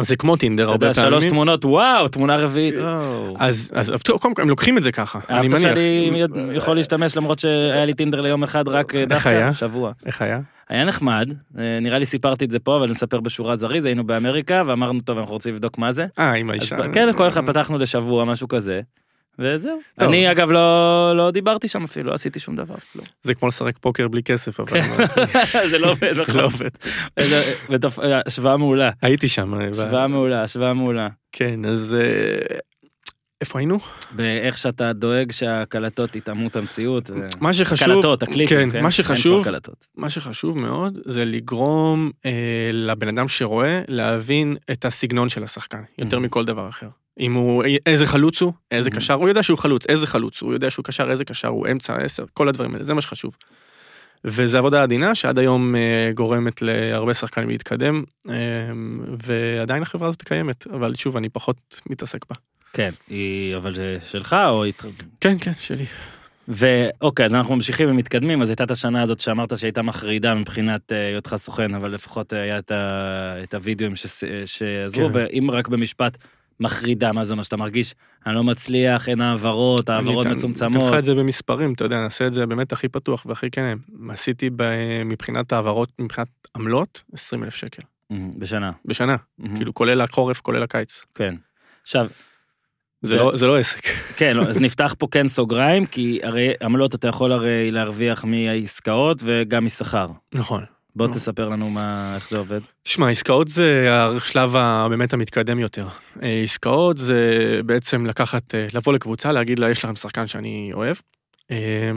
זה כמו טינדר הרבה פעמים. שלוש תמונות וואו תמונה רביעית. וואו. אז, קודם כל הם לוקחים את זה ככה, אני אהבת מניח. שאני יכול להשתמש למרות שהיה לי טינדר ליום אחד רק אה, דווקא? שבוע. איך היה? היה נחמד, אה, נראה לי סיפרתי את זה פה, אבל נספר בשורה זריז, היינו באמריקה ואמרנו, טוב, אנחנו רוצים לבדוק מה זה. אה, עם האישה. כן, כל אחד פתחנו לשבוע, משהו כזה, וזהו. טוב. אני אגב לא לא דיברתי שם אפילו, לא עשיתי שום דבר. לא. זה כמו לשחק פוקר בלי כסף, אבל כן. זה- לא עובד, זה נכון. לא עובד. אה, השוואה מעולה, הייתי שם. אה, השוואה מעולה, השוואה מעולה. כן, אז איפה היינו? באיך שאתה דואג שהקלטות יטעמו את המציאות. ו- מה שחשוב, קלטות, הקליפים, כן, כן? מה שחשוב. מה שחשוב מאוד זה לגרום אה, לבן אדם שרואה להבין את הסגנון של השחקן, יותר Mhm. מכל דבר אחר. אם הוא, איזה חלוץ הוא, איזה Mhm. קשר, הוא יודע שהוא חלוץ, איזה חלוץ, הוא יודע שהוא קשר, איזה קשר, הוא אמצע, עשר, כל הדברים האלה, זה מה שחשוב. וזו עבודה עדינה שעד היום אה, גורמת להרבה שחקנים להתקדם, אה, ועדיין החברה הזאת קיימת, אבל שוב, אני פחות מתעסק בה. כן, היא, אבל זה שלך או... כן, כן, שלי. ואוקיי, אז אנחנו ממשיכים ומתקדמים, אז הייתה את השנה הזאת שאמרת שהייתה מחרידה מבחינת אה, היותך סוכן, אבל לפחות אה, היה את, ה, את הוידאוים שס- אה, שעזרו, כן. ואם רק במשפט מחרידה, מה זה אומר שאתה מרגיש, אני לא מצליח, אין העברות, העברות אני אתן- מצומצמות. לך את זה במספרים, אתה יודע, נעשה את זה באמת הכי פתוח והכי כן. עשיתי ב- מבחינת העברות, מבחינת עמלות, 20 אלף שקל. בשנה. בשנה, כאילו כולל החורף, כולל הקיץ. כן. עכשיו, זה לא- זה לא עסק. כן, לא, אז נפתח פה כן סוגריים, כי הרי עמלות אתה יכול הרי להרוויח מהעסקאות וגם משכר. נכון. בוא נו. תספר לנו מה, איך זה עובד. תשמע, עסקאות זה השלב הבאמת המתקדם יותר. אה, עסקאות זה בעצם לקחת, אה, לבוא לקבוצה, להגיד לה, יש לכם שחקן שאני אוהב, אה,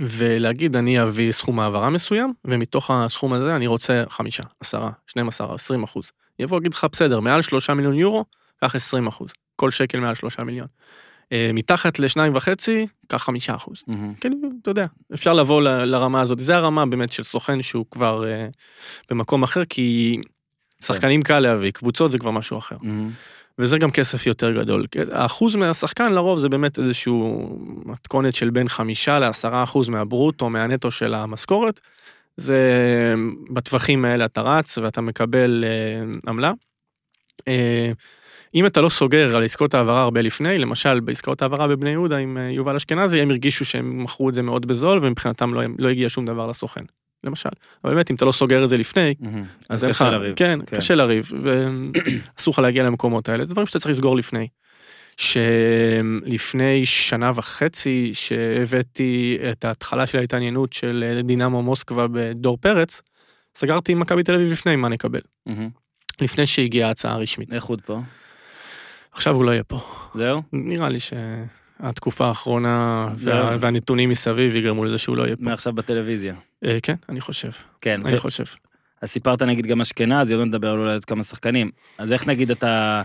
ולהגיד, אני אביא סכום העברה מסוים, ומתוך הסכום הזה אני רוצה חמישה, עשרה, 12, 20 אחוז. יבוא יגיד לך בסדר, מעל שלושה מיליון יורו, קח 20 אחוז, כל שקל מעל שלושה מיליון. אה, מתחת לשניים וחצי, קח חמישה אחוז. כן, אתה יודע, אפשר לבוא ל- לרמה הזאת, זה הרמה באמת של סוכן שהוא כבר אה, במקום אחר, כי שחקנים קל להביא, קבוצות זה כבר משהו אחר. וזה גם כסף יותר גדול. האחוז מהשחקן לרוב זה באמת איזשהו מתכונת של בין חמישה לעשרה אחוז מהברוטו, מהנטו של המשכורת. זה בטווחים האלה אתה רץ ואתה מקבל אה, עמלה. אה, אם אתה לא סוגר על עסקאות העברה הרבה לפני, למשל בעסקאות העברה בבני יהודה עם אה, יובל אשכנזי, הם הרגישו שהם מכרו את זה מאוד בזול ומבחינתם לא, לא הגיע שום דבר לסוכן. למשל, אבל באמת אם אתה לא סוגר את זה לפני. אז אין קשה לך, לריב. כן, כן. קשה לריב, ואסור לך להגיע למקומות האלה, זה דברים שאתה צריך לסגור לפני. שלפני שנה וחצי שהבאתי את ההתחלה של ההתעניינות של דינמו מוסקבה בדור פרץ, סגרתי עם מכבי תל אביב לפני מה נקבל, מהמם. לפני שהגיעה ההצעה הרשמית. איך עוד פה? עכשיו הוא לא יהיה פה. זהו? נראה לי שהתקופה האחרונה. וה, והנתונים מסביב יגרמו לזה שהוא לא יהיה פה. מעכשיו בטלוויזיה. אה, כן, אני חושב, כן. אני ו- חושב. אז סיפרת נגיד גם אשכנזי, עוד לא נדבר על אולי עוד כמה שחקנים. אז איך נגיד אתה,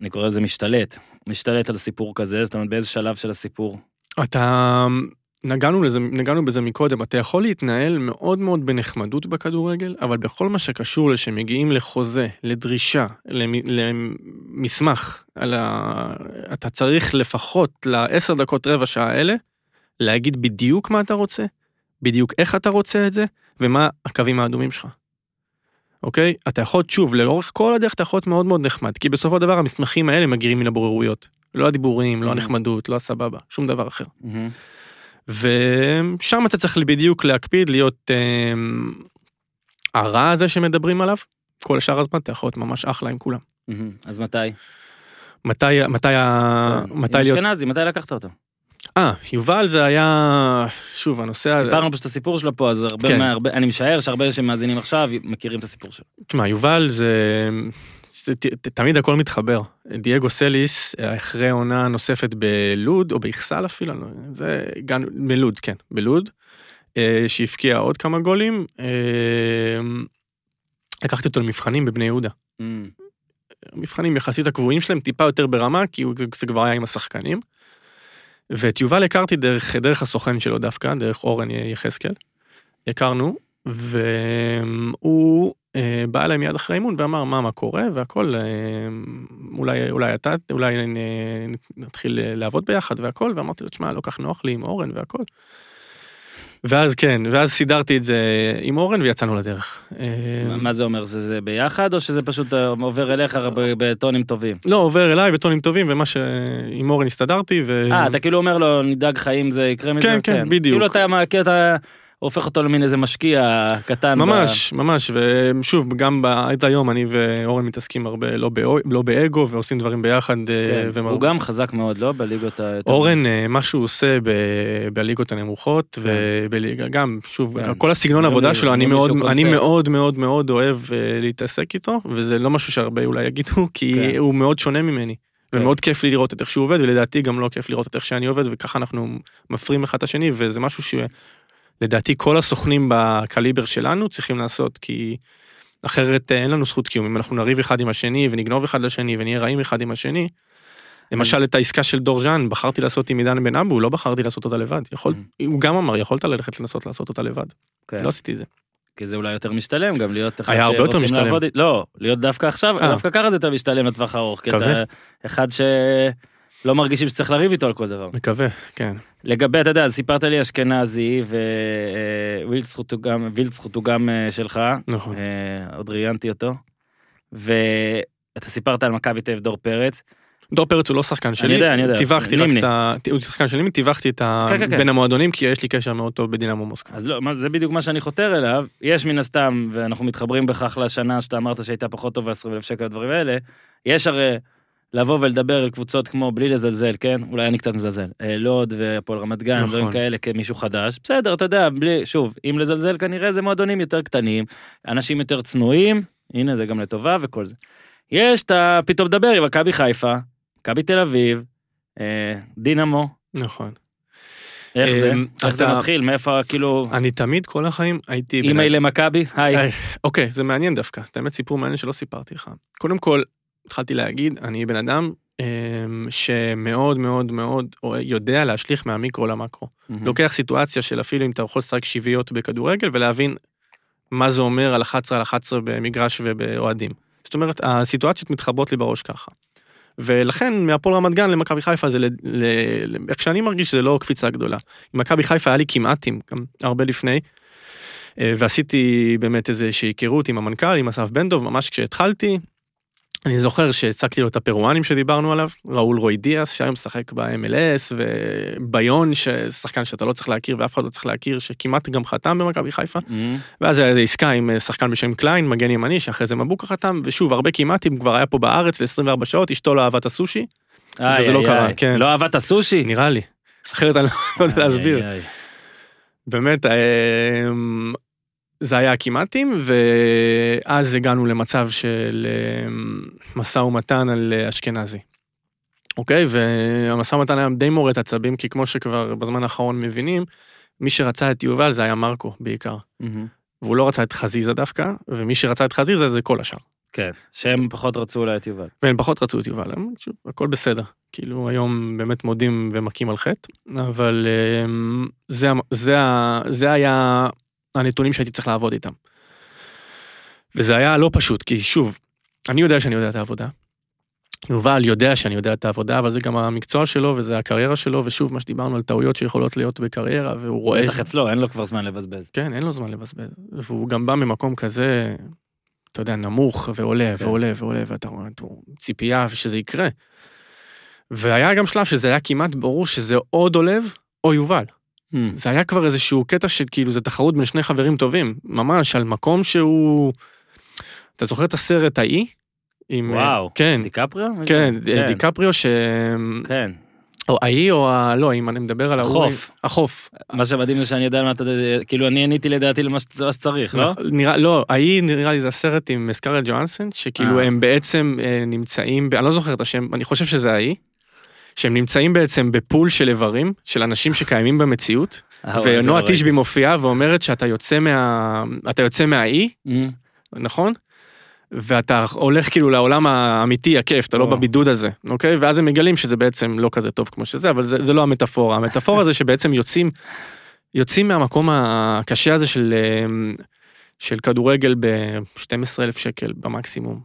אני קורא לזה משתלט, משתלט על סיפור כזה, זאת אומרת באיזה שלב של הסיפור? אתה נגענו לזה נגענו בזה מקודם אתה יכול להתנהל מאוד מאוד בנחמדות בכדורגל אבל בכל מה שקשור לשמגיעים לחוזה לדרישה למ- למסמך על ה... אתה צריך לפחות לעשר דקות רבע שעה האלה להגיד בדיוק מה אתה רוצה בדיוק איך אתה רוצה את זה ומה הקווים האדומים שלך. אוקיי אתה יכול שוב לאורך כל הדרך אתה יכול להיות מאוד מאוד נחמד כי בסופו של דבר המסמכים האלה מגיעים מן הבוררויות. לא הדיבורים לא. הנחמדות לא הסבבה שום דבר אחר. מהמם. ושם אתה צריך בדיוק להקפיד להיות אה, הרע הזה שמדברים עליו, כל שאר הזמן אתה יכול להיות ממש אחלה עם כולם. אז מתי? מתי, מתי, ה... מתי עם להיות... אשכנזי, מתי לקחת אותו? אה, יובל זה היה, שוב, הנושא הזה, סיפרנו פשוט את הסיפור שלו פה, אז הרבה, כן. מה, הרבה, אני משער שהרבה שמאזינים עכשיו מכירים את הסיפור שלו. תשמע, יובל זה, תמיד הכל מתחבר. דייגו סליס, אחרי עונה נוספת בלוד, או באכסל אפילו, לא זה גם בלוד, כן, בלוד, אה, שהבקיע עוד כמה גולים. אה, לקחתי אותו למבחנים בבני יהודה. מהמם. המבחנים יחסית הקבועים שלהם טיפה יותר ברמה, כי זה כבר היה עם השחקנים. ואת יובל הכרתי דרך, דרך הסוכן שלו דווקא, דרך אורן יחזקאל. הכרנו, והוא בא אליי מיד אחרי האימון ואמר מה מה קורה והכל, אה, אולי, אולי אתה, אולי אה, נתחיל אה, לעבוד ביחד והכל, ואמרתי לו, תשמע, לא כך נוח לי עם אורן והכל. ואז כן, ואז סידרתי את זה עם אורן ויצאנו לדרך. אה, מה- זה אומר? זה זה ביחד, או שזה פשוט אה, עובר אליך בטונים טובים? לא, עובר אליי בטונים טובים, ומה שעם אורן הסתדרתי, ו... אה, אתה כאילו אומר לו, נדאג אם זה יקרה מזה? כן, כן, בדיוק. אתה מה- כאילו אתה הופך אותו למין איזה משקיע קטן. ב- ממש, ממש, ושוב, גם עד היום אני ואורן מתעסקים הרבה, לא, באו- לא באגו, ועושים דברים ביחד. אה, כן, ומר- הוא גם חזק מאוד, לא? בליגות ה... אורן, אה, מה שהוא עושה ב- בליגות הנמוכות, ובליגה, גם, שוב, כן. כל הסגנון לא עבודה מי- שלו, לא אני מישהו מאוד, אני. מאוד מאוד מאוד אוהב אה, להתעסק איתו, וזה לא משהו שהרבה אולי יגידו, כי כן. הוא מאוד שונה ממני. כן. ומאוד כיף לי לראות את איך שהוא עובד, ולדעתי גם לא כיף לראות את איך שאני עובד, וככה אנחנו מפרים אחד את השני, וזה משהו שלדעתי כל הסוכנים בקליבר שלנו צריכים לעשות, כי אחרת אה, אין לנו זכות קיום. אם אנחנו נריב אחד עם השני, ונגנוב אחד לשני, ונהיה רעים אחד עם השני, למשל את העסקה של דורז'אן, בחרתי לעשות עם עידן בן אבו, לא בחרתי לעשות אותה לבד. יכול, הוא גם אמר, יכולת ללכת לנסות לעשות אותה לבד. כן. לא עשיתי את זה. כי זה אולי יותר משתלם גם להיות אחד היה הרבה יותר משתלם. לעבוד לא, להיות דווקא עכשיו, אה. דווקא ככה זה יותר משתלם לטווח ארוך. כי אתה. אחד שלא מרגישים שצריך לריב איתו על כל דבר. מקווה, כן. לגבי, אתה יודע, סיפרת לי אשכנזי ווילצחוט הוא גם, הוא גם אה, שלך, נכון. אה, עוד ראיינתי אותו. ואתה סיפרת על מכבי תל דור פרץ. דור פרץ הוא לא שחקן שלי. יודע, אני יודע. טיווחתי רק. את ה... הוא שחקן שלי, טיווחתי את ה... כן, כן, כן. בין המועדונים, כי יש לי קשר מאוד טוב בדינמו מוסקבה. אז לא, זה בדיוק מה שאני חותר אליו. יש מן הסתם, ואנחנו מתחברים בכך לשנה שאתה אמרת שהייתה פחות טובה 20 אלף שקל הדברים האלה, יש הרי לבוא ולדבר על קבוצות כמו בלי לזלזל, כן? אולי אני קצת מזלזל. אה, לוד והפועל רמת גן, נכון. דברים כאלה כמישהו חדש. בסדר, אתה יודע, בלי, שוב, אם לזלזל כנראה זה מועדונים יותר קטנים, אנשים יותר צנועים, הנה זה גם לטובה וכל זה. יש, אתה פתאום מדבר עם מכבי חיפה, מכבי תל אביב, אה, דינמו, נכון. איך זה? אמ, איך זה מתחיל? מאיפה, כאילו, אני תמיד כל החיים הייתי... אימייל למכבי? היי, אוקיי, זה מעניין דווקא. את האמת סיפור מעניין שלא סיפרתי לך. קודם כל, התחלתי להגיד, אני בן אדם אמ, שמאוד מאוד מאוד יודע להשליך מהמיקרו למקרו. מהמם. לוקח סיטואציה של אפילו אם אתה יכול לשחק שביעיות בכדורגל ולהבין מה זה אומר על 11 על 11 במגרש ובאוהדים. זאת אומרת, הסיטואציות מתחברות לי בראש ככה. ולכן מהפועל רמת גן למכבי חיפה זה, ל, ל, ל, איך שאני מרגיש זה לא קפיצה גדולה. עם מכבי חיפה היה לי כמעטים, גם הרבה לפני. אה, ועשיתי באמת איזושהי היכרות עם המנכ"ל, עם אסף בן דב, ממש כשהתחלתי. אני זוכר שהצגתי לו את הפרואנים שדיברנו עליו, ראול רוי דיאס, שהיום משחק ב-MLS, וביון, ששחקן שאתה לא צריך להכיר ואף אחד לא צריך להכיר, שכמעט גם חתם במכבי חיפה. מהמם. ואז היה איזה עסקה עם אה, שחקן בשם קליין, מגן ימני, שאחרי זה מבוקה חתם, ושוב, הרבה כמעטים, כבר היה פה בארץ ל-24 שעות, אשתו לא אהבה את הסושי, איי, וזה לא איי, קרה, איי. כן. לא אהבת הסושי? נראה לי. אחרת אני לא יודע להסביר. איי, איי. באמת, אמ, זה היה כמעטים, ואז הגענו למצב של אמ, משא ומתן על אה, אשכנזי. אוקיי? והמשא ומתן היה די מורט עצבים, כי כמו שכבר בזמן האחרון מבינים, מי שרצה את יובל זה היה מרקו בעיקר. מהמם. והוא לא רצה את חזיזה דווקא, ומי שרצה את חזיזה זה כל השאר. כן, שהם פחות רצו אולי את יובל. והם פחות רצו את יובל, הם, שוב, הכל בסדר. כאילו היום באמת מודים ומכים על חטא, אבל אמ, זה, זה, זה היה הנתונים שהייתי צריך לעבוד איתם. וזה היה לא פשוט, כי שוב, אני יודע שאני יודע את העבודה. יובל יודע שאני יודע את העבודה, אבל זה גם המקצוע שלו וזה הקריירה שלו, ושוב, מה שדיברנו על טעויות שיכולות להיות בקריירה, והוא רואה... בטח אצלו, אין לו כבר זמן לבזבז. כן, אין לו זמן לבזבז. והוא גם בא ממקום כזה, אתה יודע, נמוך, ועולה, כן. ועולה, ועולה, ואתה רואה, אתה רואה, ציפייה שזה יקרה. והיה גם שלב שזה היה כמעט ברור שזה או דולב או יובל. מהמם. זה היה כבר איזשהו קטע שכאילו זה תחרות בין שני חברים טובים, ממש על מקום שהוא... אתה זוכר את הסרט האי? עם... וואו. כן, דיקפריו? כן, דיקפריו ש... כן. או האי או ה... לא, אם אני מדבר על ההוא- החוף. החוף. מה שמדהים זה שאני יודע מה אתה... כאילו, אני עניתי לדעתי למה שצ- מה שצריך, לא? נראה, לא, ההיא נראה לי זה הסרט עם סקארלט ג'ואנסון, שכאילו אה. הם בעצם אה, נמצאים, אני לא זוכר את השם, אני חושב שזה ההיא, שהם נמצאים בעצם בפול של איברים, של אנשים שקיימים במציאות, אה, ונועה תשבי מופיעה ואומרת שאתה יוצא מה... אתה יוצא מהאי, ראיתי. נכון? ואתה הולך כאילו לעולם האמיתי, הכיף, אתה לא. בבידוד הזה, אוקיי? ואז הם מגלים שזה בעצם לא כזה טוב כמו שזה, אבל זה, זה לא המטאפורה. המטאפורה זה שבעצם יוצאים, יוצאים מהמקום הקשה הזה של, אה, של כדורגל ב-12,000 שקל במקסימום,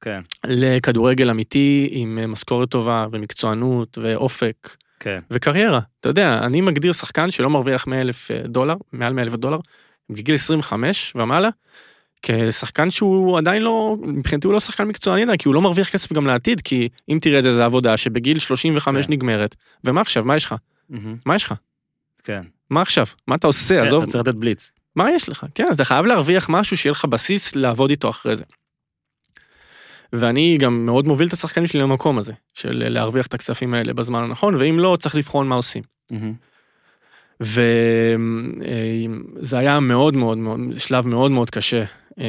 כן, לכדורגל אמיתי עם אה, משכורת טובה ומקצוענות ואופק כן. וקריירה. אתה יודע, אני מגדיר שחקן שלא מרוויח 100,000 דולר, מעל 100,000 דולר, בגיל 25 ומעלה, כשחקן שהוא עדיין לא, מבחינתי הוא לא שחקן מקצועני עדיין, כי הוא לא מרוויח כסף גם לעתיד, כי אם תראה את זה, זה עבודה שבגיל 35 כן. נגמרת, ומה עכשיו, מה יש לך? מהמם. מה יש לך? כן. מה עכשיו? מה אתה עושה? כן, עזוב, אתה צריך לתת בליץ. מה יש לך? כן, אתה חייב להרוויח משהו שיהיה לך בסיס לעבוד איתו אחרי זה. ואני גם מאוד מוביל את השחקנים שלי למקום הזה, של להרוויח את הכספים האלה בזמן הנכון, ואם לא, צריך לבחון מה עושים. מהמם. וזה היה מאוד מאוד מאוד, שלב מאוד מאוד קשה. אה,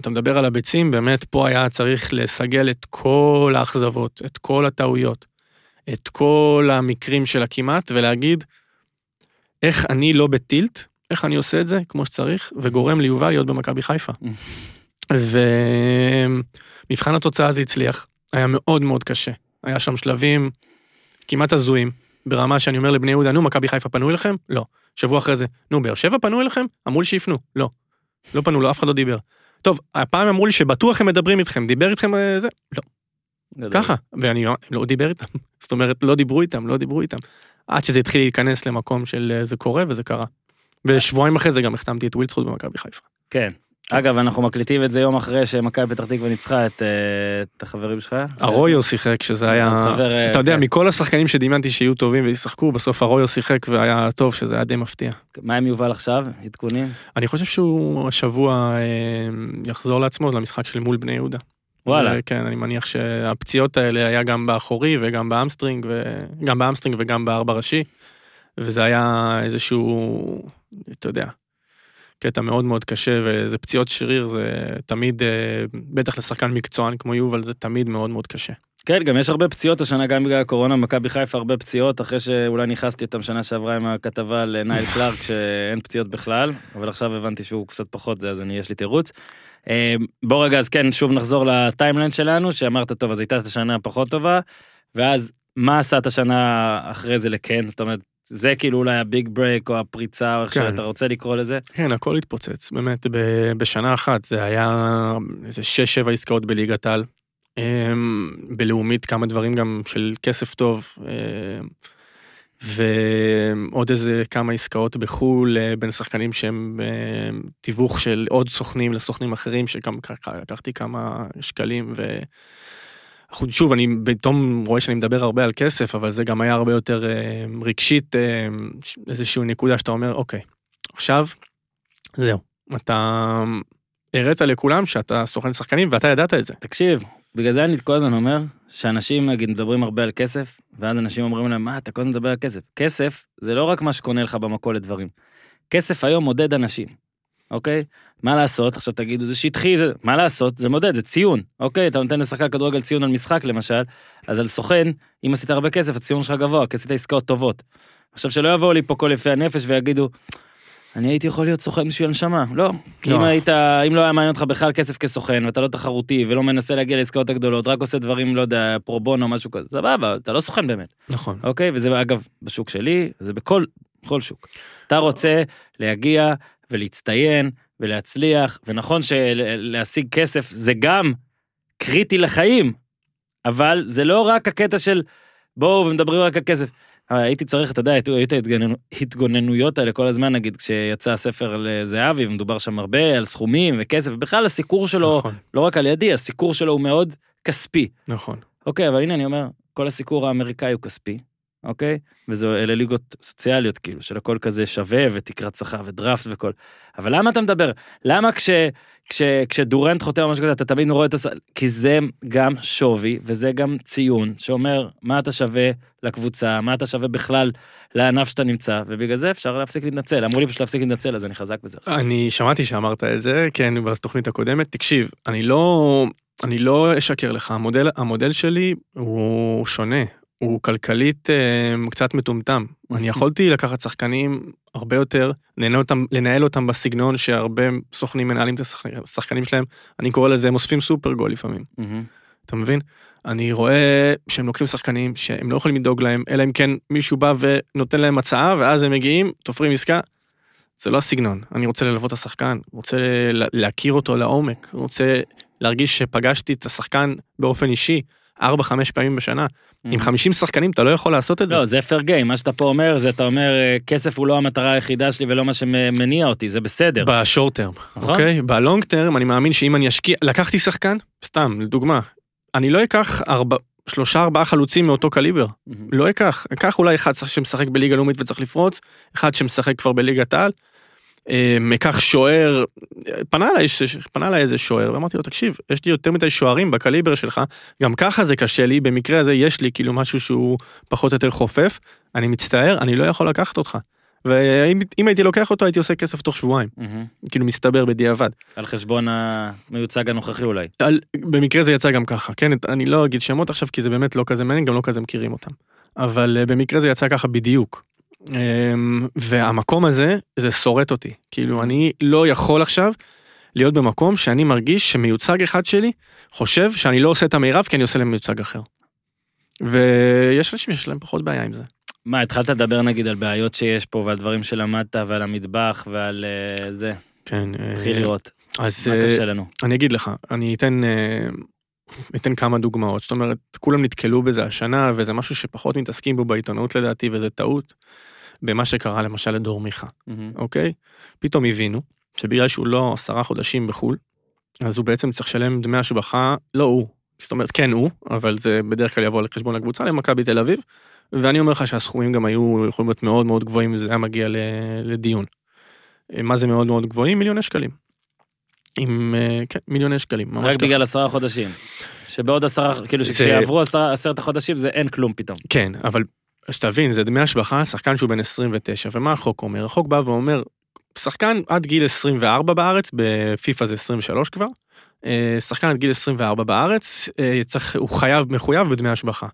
אתה מדבר על הביצים, באמת פה היה צריך לסגל את כל האכזבות, את כל הטעויות, את כל המקרים של הכמעט, ולהגיד, איך אני לא בטילט, איך אני עושה את זה כמו שצריך, וגורם ליובל להיות במכבי חיפה. ומבחן התוצאה זה הצליח, היה מאוד מאוד קשה. היה שם שלבים כמעט הזויים, ברמה שאני אומר לבני יהודה, נו, מכבי חיפה פנו אליכם? לא. שבוע אחרי זה, נו, באר שבע פנו אליכם? אמרו לי שיפנו. לא. לא פנו, לא, אף אחד לא דיבר. טוב, הפעם אמרו לי שבטוח הם מדברים איתכם, דיבר איתכם אה, זה? לא. גדול. ככה. ואני לא דיבר איתם. זאת אומרת, לא דיברו איתם, לא דיברו איתם. עד שזה התחיל להיכנס למקום של אה, זה קורה וזה קרה. ושבועיים אחרי זה גם החתמתי את ווילדסחוט במכבי חיפה. כן. אגב, אנחנו מקליטים את זה יום אחרי שמכבי פתח תקווה ניצחה את, אה, את החברים שלך. ארויו שיחק, שזה היה... חבר, אה, אתה יודע, כן. מכל השחקנים שדמיינתי שיהיו טובים וישחקו, בסוף ארויו שיחק והיה טוב, שזה היה די מפתיע. מה עם יובל עכשיו? עדכונים? אני חושב שהוא השבוע אה, יחזור לעצמו למשחק של מול בני יהודה. וואלה. כן, אני מניח שהפציעות האלה היה גם באחורי וגם ב hamstring, וגם ב hamstring וגם בארבע ראשי, וזה היה איזשהו, אתה יודע, קטע מאוד מאוד קשה, וזה פציעות שריר, זה תמיד, אה, בטח לשחקן מקצוען כמו יובל, זה תמיד מאוד מאוד קשה. כן, גם יש הרבה פציעות השנה, גם בגלל הקורונה, מכבי חיפה הרבה פציעות, אחרי שאולי נחסתי אותם שנה שעברה עם הכתבה על נייל קלארק, שאין פציעות בכלל, אבל עכשיו הבנתי שהוא קצת פחות זה, אז אני, יש לי תירוץ. אה, בוא רגע, אז כן, שוב נחזור ל timeline שלנו, שאמרת, טוב, אז הייתה את השנה הפחות טובה, ואז מה עשה את השנה אחרי זה לכן? זאת אומרת, זה כאילו אולי ה big break או הפריצה, או איך כן. שאתה רוצה לקרוא לזה. כן, הכל התפוצץ, באמת, ב- בשנה אחת זה היה איזה 6-7 עסקאות בליגת העל. אמ, בלאומית כמה דברים גם של כסף טוב, אמ, ועוד איזה כמה עסקאות בחו"ל אה, בין שחקנים שהם אה, תיווך של עוד סוכנים לסוכנים אחרים, שגם לקחתי כמה שקלים ו... שוב, אני פתאום רואה שאני מדבר הרבה על כסף, אבל זה גם היה הרבה יותר אה, רגשית, אה, איזושהי נקודה שאתה אומר, אוקיי, עכשיו, זהו, אתה הראת לכולם שאתה סוכן שחקנים ואתה ידעת את זה. תקשיב, בגלל זה אני כל הזמן אומר, שאנשים נגיד מדברים הרבה על כסף, ואז אנשים אומרים להם, מה, אתה כל הזמן מדבר על כסף. כסף זה לא רק מה שקונה לך במכולת דברים. כסף היום מודד אנשים, אוקיי? מה לעשות? עכשיו תגידו, זה שטחי, זה... מה לעשות? זה מודד, זה ציון, אוקיי? אתה נותן לשחקן כדורגל ציון על משחק למשל, אז על סוכן, אם עשית הרבה כסף, הציון שלך גבוה, כי עשית עסקאות טובות. עכשיו שלא יבואו לי פה כל יפי הנפש ויגידו, אני הייתי יכול להיות סוכן בשביל הנשמה. לא. כי לא. אם היית, אם לא היה מעניין אותך בכלל כסף כסוכן, ואתה לא תחרותי, ולא מנסה להגיע לעסקאות הגדולות, רק עושה דברים, לא יודע, פרו בונו או משהו כזה, סבבה, אתה לא סוכן באמת. נכון. אוקיי? וזה אגב, בשוק שלי, זה בכל, בכל שוק. אתה רוצה להגיע ולהצטיין ולהצליח, ונכון שלהשיג כסף זה גם קריטי לחיים, אבל זה לא רק הקטע של בואו ומדברים רק על כסף. אה, הייתי צריך, אתה יודע, היו את ההתגוננויות האלה כל הזמן, נגיד, כשיצא הספר לזהבי, ומדובר שם הרבה על סכומים וכסף, ובכלל הסיקור שלו, נכון, לא רק על ידי, הסיקור שלו הוא מאוד כספי. נכון. אוקיי, אבל הנה אני אומר, כל הסיקור האמריקאי הוא כספי, אוקיי? וזה אלה ליגות סוציאליות, כאילו, של הכל כזה שווה ותקרת שכר ודראפט וכל. אבל למה אתה מדבר? למה כש, כש, כשדורנט חותם או משהו כזה, אתה תמיד רואה את הס... כי זה גם שווי, וזה גם ציון, שאומר מה אתה שווה לקבוצה, מה אתה שווה בכלל לענף שאתה נמצא, ובגלל זה אפשר להפסיק להתנצל. אמרו לי פשוט להפסיק להתנצל, אז אני חזק בזה עכשיו. אני שמעתי שאמרת את זה, כן, בתוכנית הקודמת. תקשיב, אני לא, אני לא אשקר לך, המודל, המודל שלי הוא שונה. הוא כלכלית אה, קצת מטומטם. אני יכולתי לקחת שחקנים הרבה יותר, לנהל אותם, לנהל אותם בסגנון שהרבה סוכנים מנהלים את השחק- השחקנים שלהם, אני קורא לזה, הם אוספים סופר גול לפעמים. אתה מבין? אני רואה שהם לוקחים שחקנים שהם לא יכולים לדאוג להם, אלא אם כן מישהו בא ונותן להם הצעה, ואז הם מגיעים, תופרים עסקה. זה לא הסגנון. אני רוצה ללוות את השחקן, רוצה לה- להכיר אותו לעומק, רוצה להרגיש שפגשתי את השחקן באופן אישי, 4-5 פעמים בשנה. עם 50 שחקנים אתה לא יכול לעשות את זה. לא, זה פייר גיים, מה שאתה פה אומר, זה אתה אומר, אה, כסף הוא לא המטרה היחידה שלי ולא מה שמניע אותי, זה בסדר. בשורט טרם, נכון. אוקיי? בלונג טרם אני מאמין שאם אני אשקיע, לקחתי שחקן, סתם, לדוגמה, אני לא אקח ארבע, שלושה ארבעה חלוצים מאותו קליבר, מהמם. לא אקח, אקח אולי אחד שמשחק בליגה לאומית וצריך לפרוץ, אחד שמשחק כבר בליגת העל, אקח שוער, פנה אליי, פנה אליי איזה שוער, ואמרתי לו, תקשיב, יש לי יותר מדי שוערים בקליבר שלך, גם ככה זה קשה לי, במקרה הזה יש לי כאילו משהו שהוא פחות או יותר חופף, אני מצטער, אני לא יכול לקחת אותך. ואם אם הייתי לוקח אותו הייתי עושה כסף תוך שבועיים, מהמם. כאילו מסתבר בדיעבד. על חשבון המיוצג הנוכחי אולי. על, במקרה זה יצא גם ככה, כן? אני לא אגיד שמות עכשיו כי זה באמת לא כזה מעניין, גם לא כזה מכירים אותם. אבל אה, במקרה זה יצא ככה בדיוק. אמ, והמקום הזה, זה שורט אותי. כאילו, אני לא יכול עכשיו להיות במקום שאני מרגיש שמיוצג אחד שלי חושב שאני לא עושה את המירב כי אני עושה להם מיוצג אחר. ויש אנשים שיש להם פחות בעיה עם זה. מה, התחלת לדבר נגיד על בעיות שיש פה ועל דברים שלמדת ועל המטבח ועל אה, זה, כן. אה, לראות, אז מה אה, קשה לנו. אני אגיד לך, אני אתן, אה, אתן כמה דוגמאות. זאת אומרת, כולם נתקלו בזה השנה, וזה משהו שפחות מתעסקים בו בעיתונות לדעתי, וזה טעות, במה שקרה למשל לדור מיכה, מהמם. אוקיי? פתאום הבינו שבגלל שהוא לא עשרה חודשים בחו"ל, אז הוא בעצם צריך לשלם דמי השבחה, לא הוא, זאת אומרת, כן הוא, אבל זה בדרך כלל יבוא לחשבון הקבוצה למכבי תל אביב, ואני אומר לך שהסכומים גם היו יכולים להיות מאוד מאוד גבוהים אם זה היה מגיע לדיון. אה, מה זה מאוד מאוד גבוהים? מיליוני שקלים. עם, אה, כן, מיליוני שקלים. ממש רק ככה. בגלל עשרה חודשים. שבעוד עשרה, כאילו שכשיעברו עשרת החודשים זה אין כלום פתאום. כן, אבל שתבין, זה דמי השבחה, שחקן שהוא בן 29, ומה החוק אומר? החוק בא ואומר, שחקן עד גיל 24 בארץ, בפיפ"א זה 23 כבר, אה, שחקן עד גיל 24 בארץ, אה, צריך, הוא חייב, מחויב בדמי השבחה.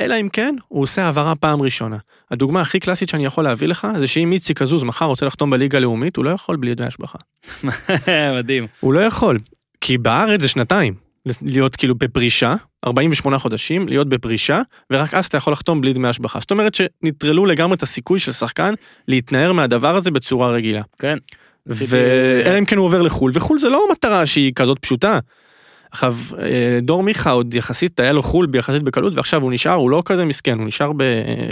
אלא אם כן, הוא עושה העברה פעם ראשונה. הדוגמה הכי קלאסית שאני יכול להביא לך, זה שאם איציק עזוז מחר רוצה לחתום בליגה הלאומית, הוא לא יכול בלי דמי השבחה. מדהים. הוא לא יכול, כי בארץ זה שנתיים. להיות כאילו בפרישה, 48 חודשים, להיות בפרישה, ורק אז אתה יכול לחתום בלי דמי השבחה. זאת אומרת שנטרלו לגמרי את הסיכוי של שחקן להתנער מהדבר הזה בצורה רגילה. כן. ואלא אם כן הוא עובר לחו"ל, וחו"ל זה לא מטרה שהיא כזאת פשוטה. עכשיו, אה, דור מיכה עוד יחסית היה לו חו"ל ביחסית בקלות, ועכשיו הוא נשאר, הוא לא כזה מסכן, הוא נשאר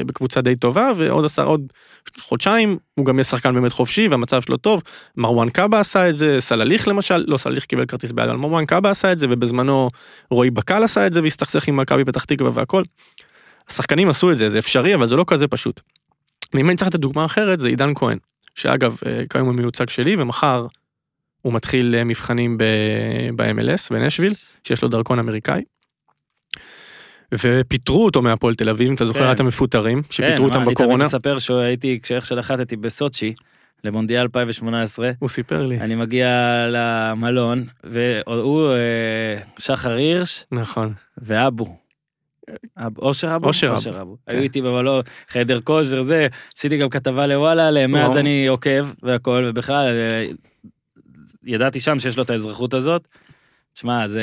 בקבוצה די טובה, ועוד עשר, עוד חודשיים, הוא גם יהיה שחקן באמת חופשי, והמצב שלו טוב. מרואן קאבה עשה את זה, סלליך למשל, לא סלליך קיבל כרטיס ביד, אבל מרואן קאבה עשה את זה, ובזמנו רועי בקל עשה את זה, והסתכסך עם מכבי פתח תקווה והכל. השחקנים עשו את זה, זה אפשרי, אבל זה לא כזה פשוט. ואם אני צריך לתת דוגמה אחרת, זה עידן כהן. שאגב, אה, כיום הוא שלי, ומחר הוא מתחיל אה, מבחנים ב-MLS, בנשוויל, שיש לו דרכון אמריקאי. ופיטרו אותו מהפועל תל אביב, אתה זוכר כן. את המפוטרים, שפיטרו כן, אותם מה, אני בקורונה. תמיד מספר שהייתי, כשאיך שנחתתי בסוצ'י, למונדיאל 2018, הוא סיפר לי. אני מגיע למלון, והוא, אה, שחר הירש נכון. ואבו. אב- אושר אבו? אושר אבו, אבו. כן. היו איתי במלון, חדר כושר, זה, עשיתי גם כתבה לוואלה עליהם, מאז. אני עוקב והכל, ובכלל, אה, ידעתי שם שיש לו את האזרחות הזאת. שמע, זה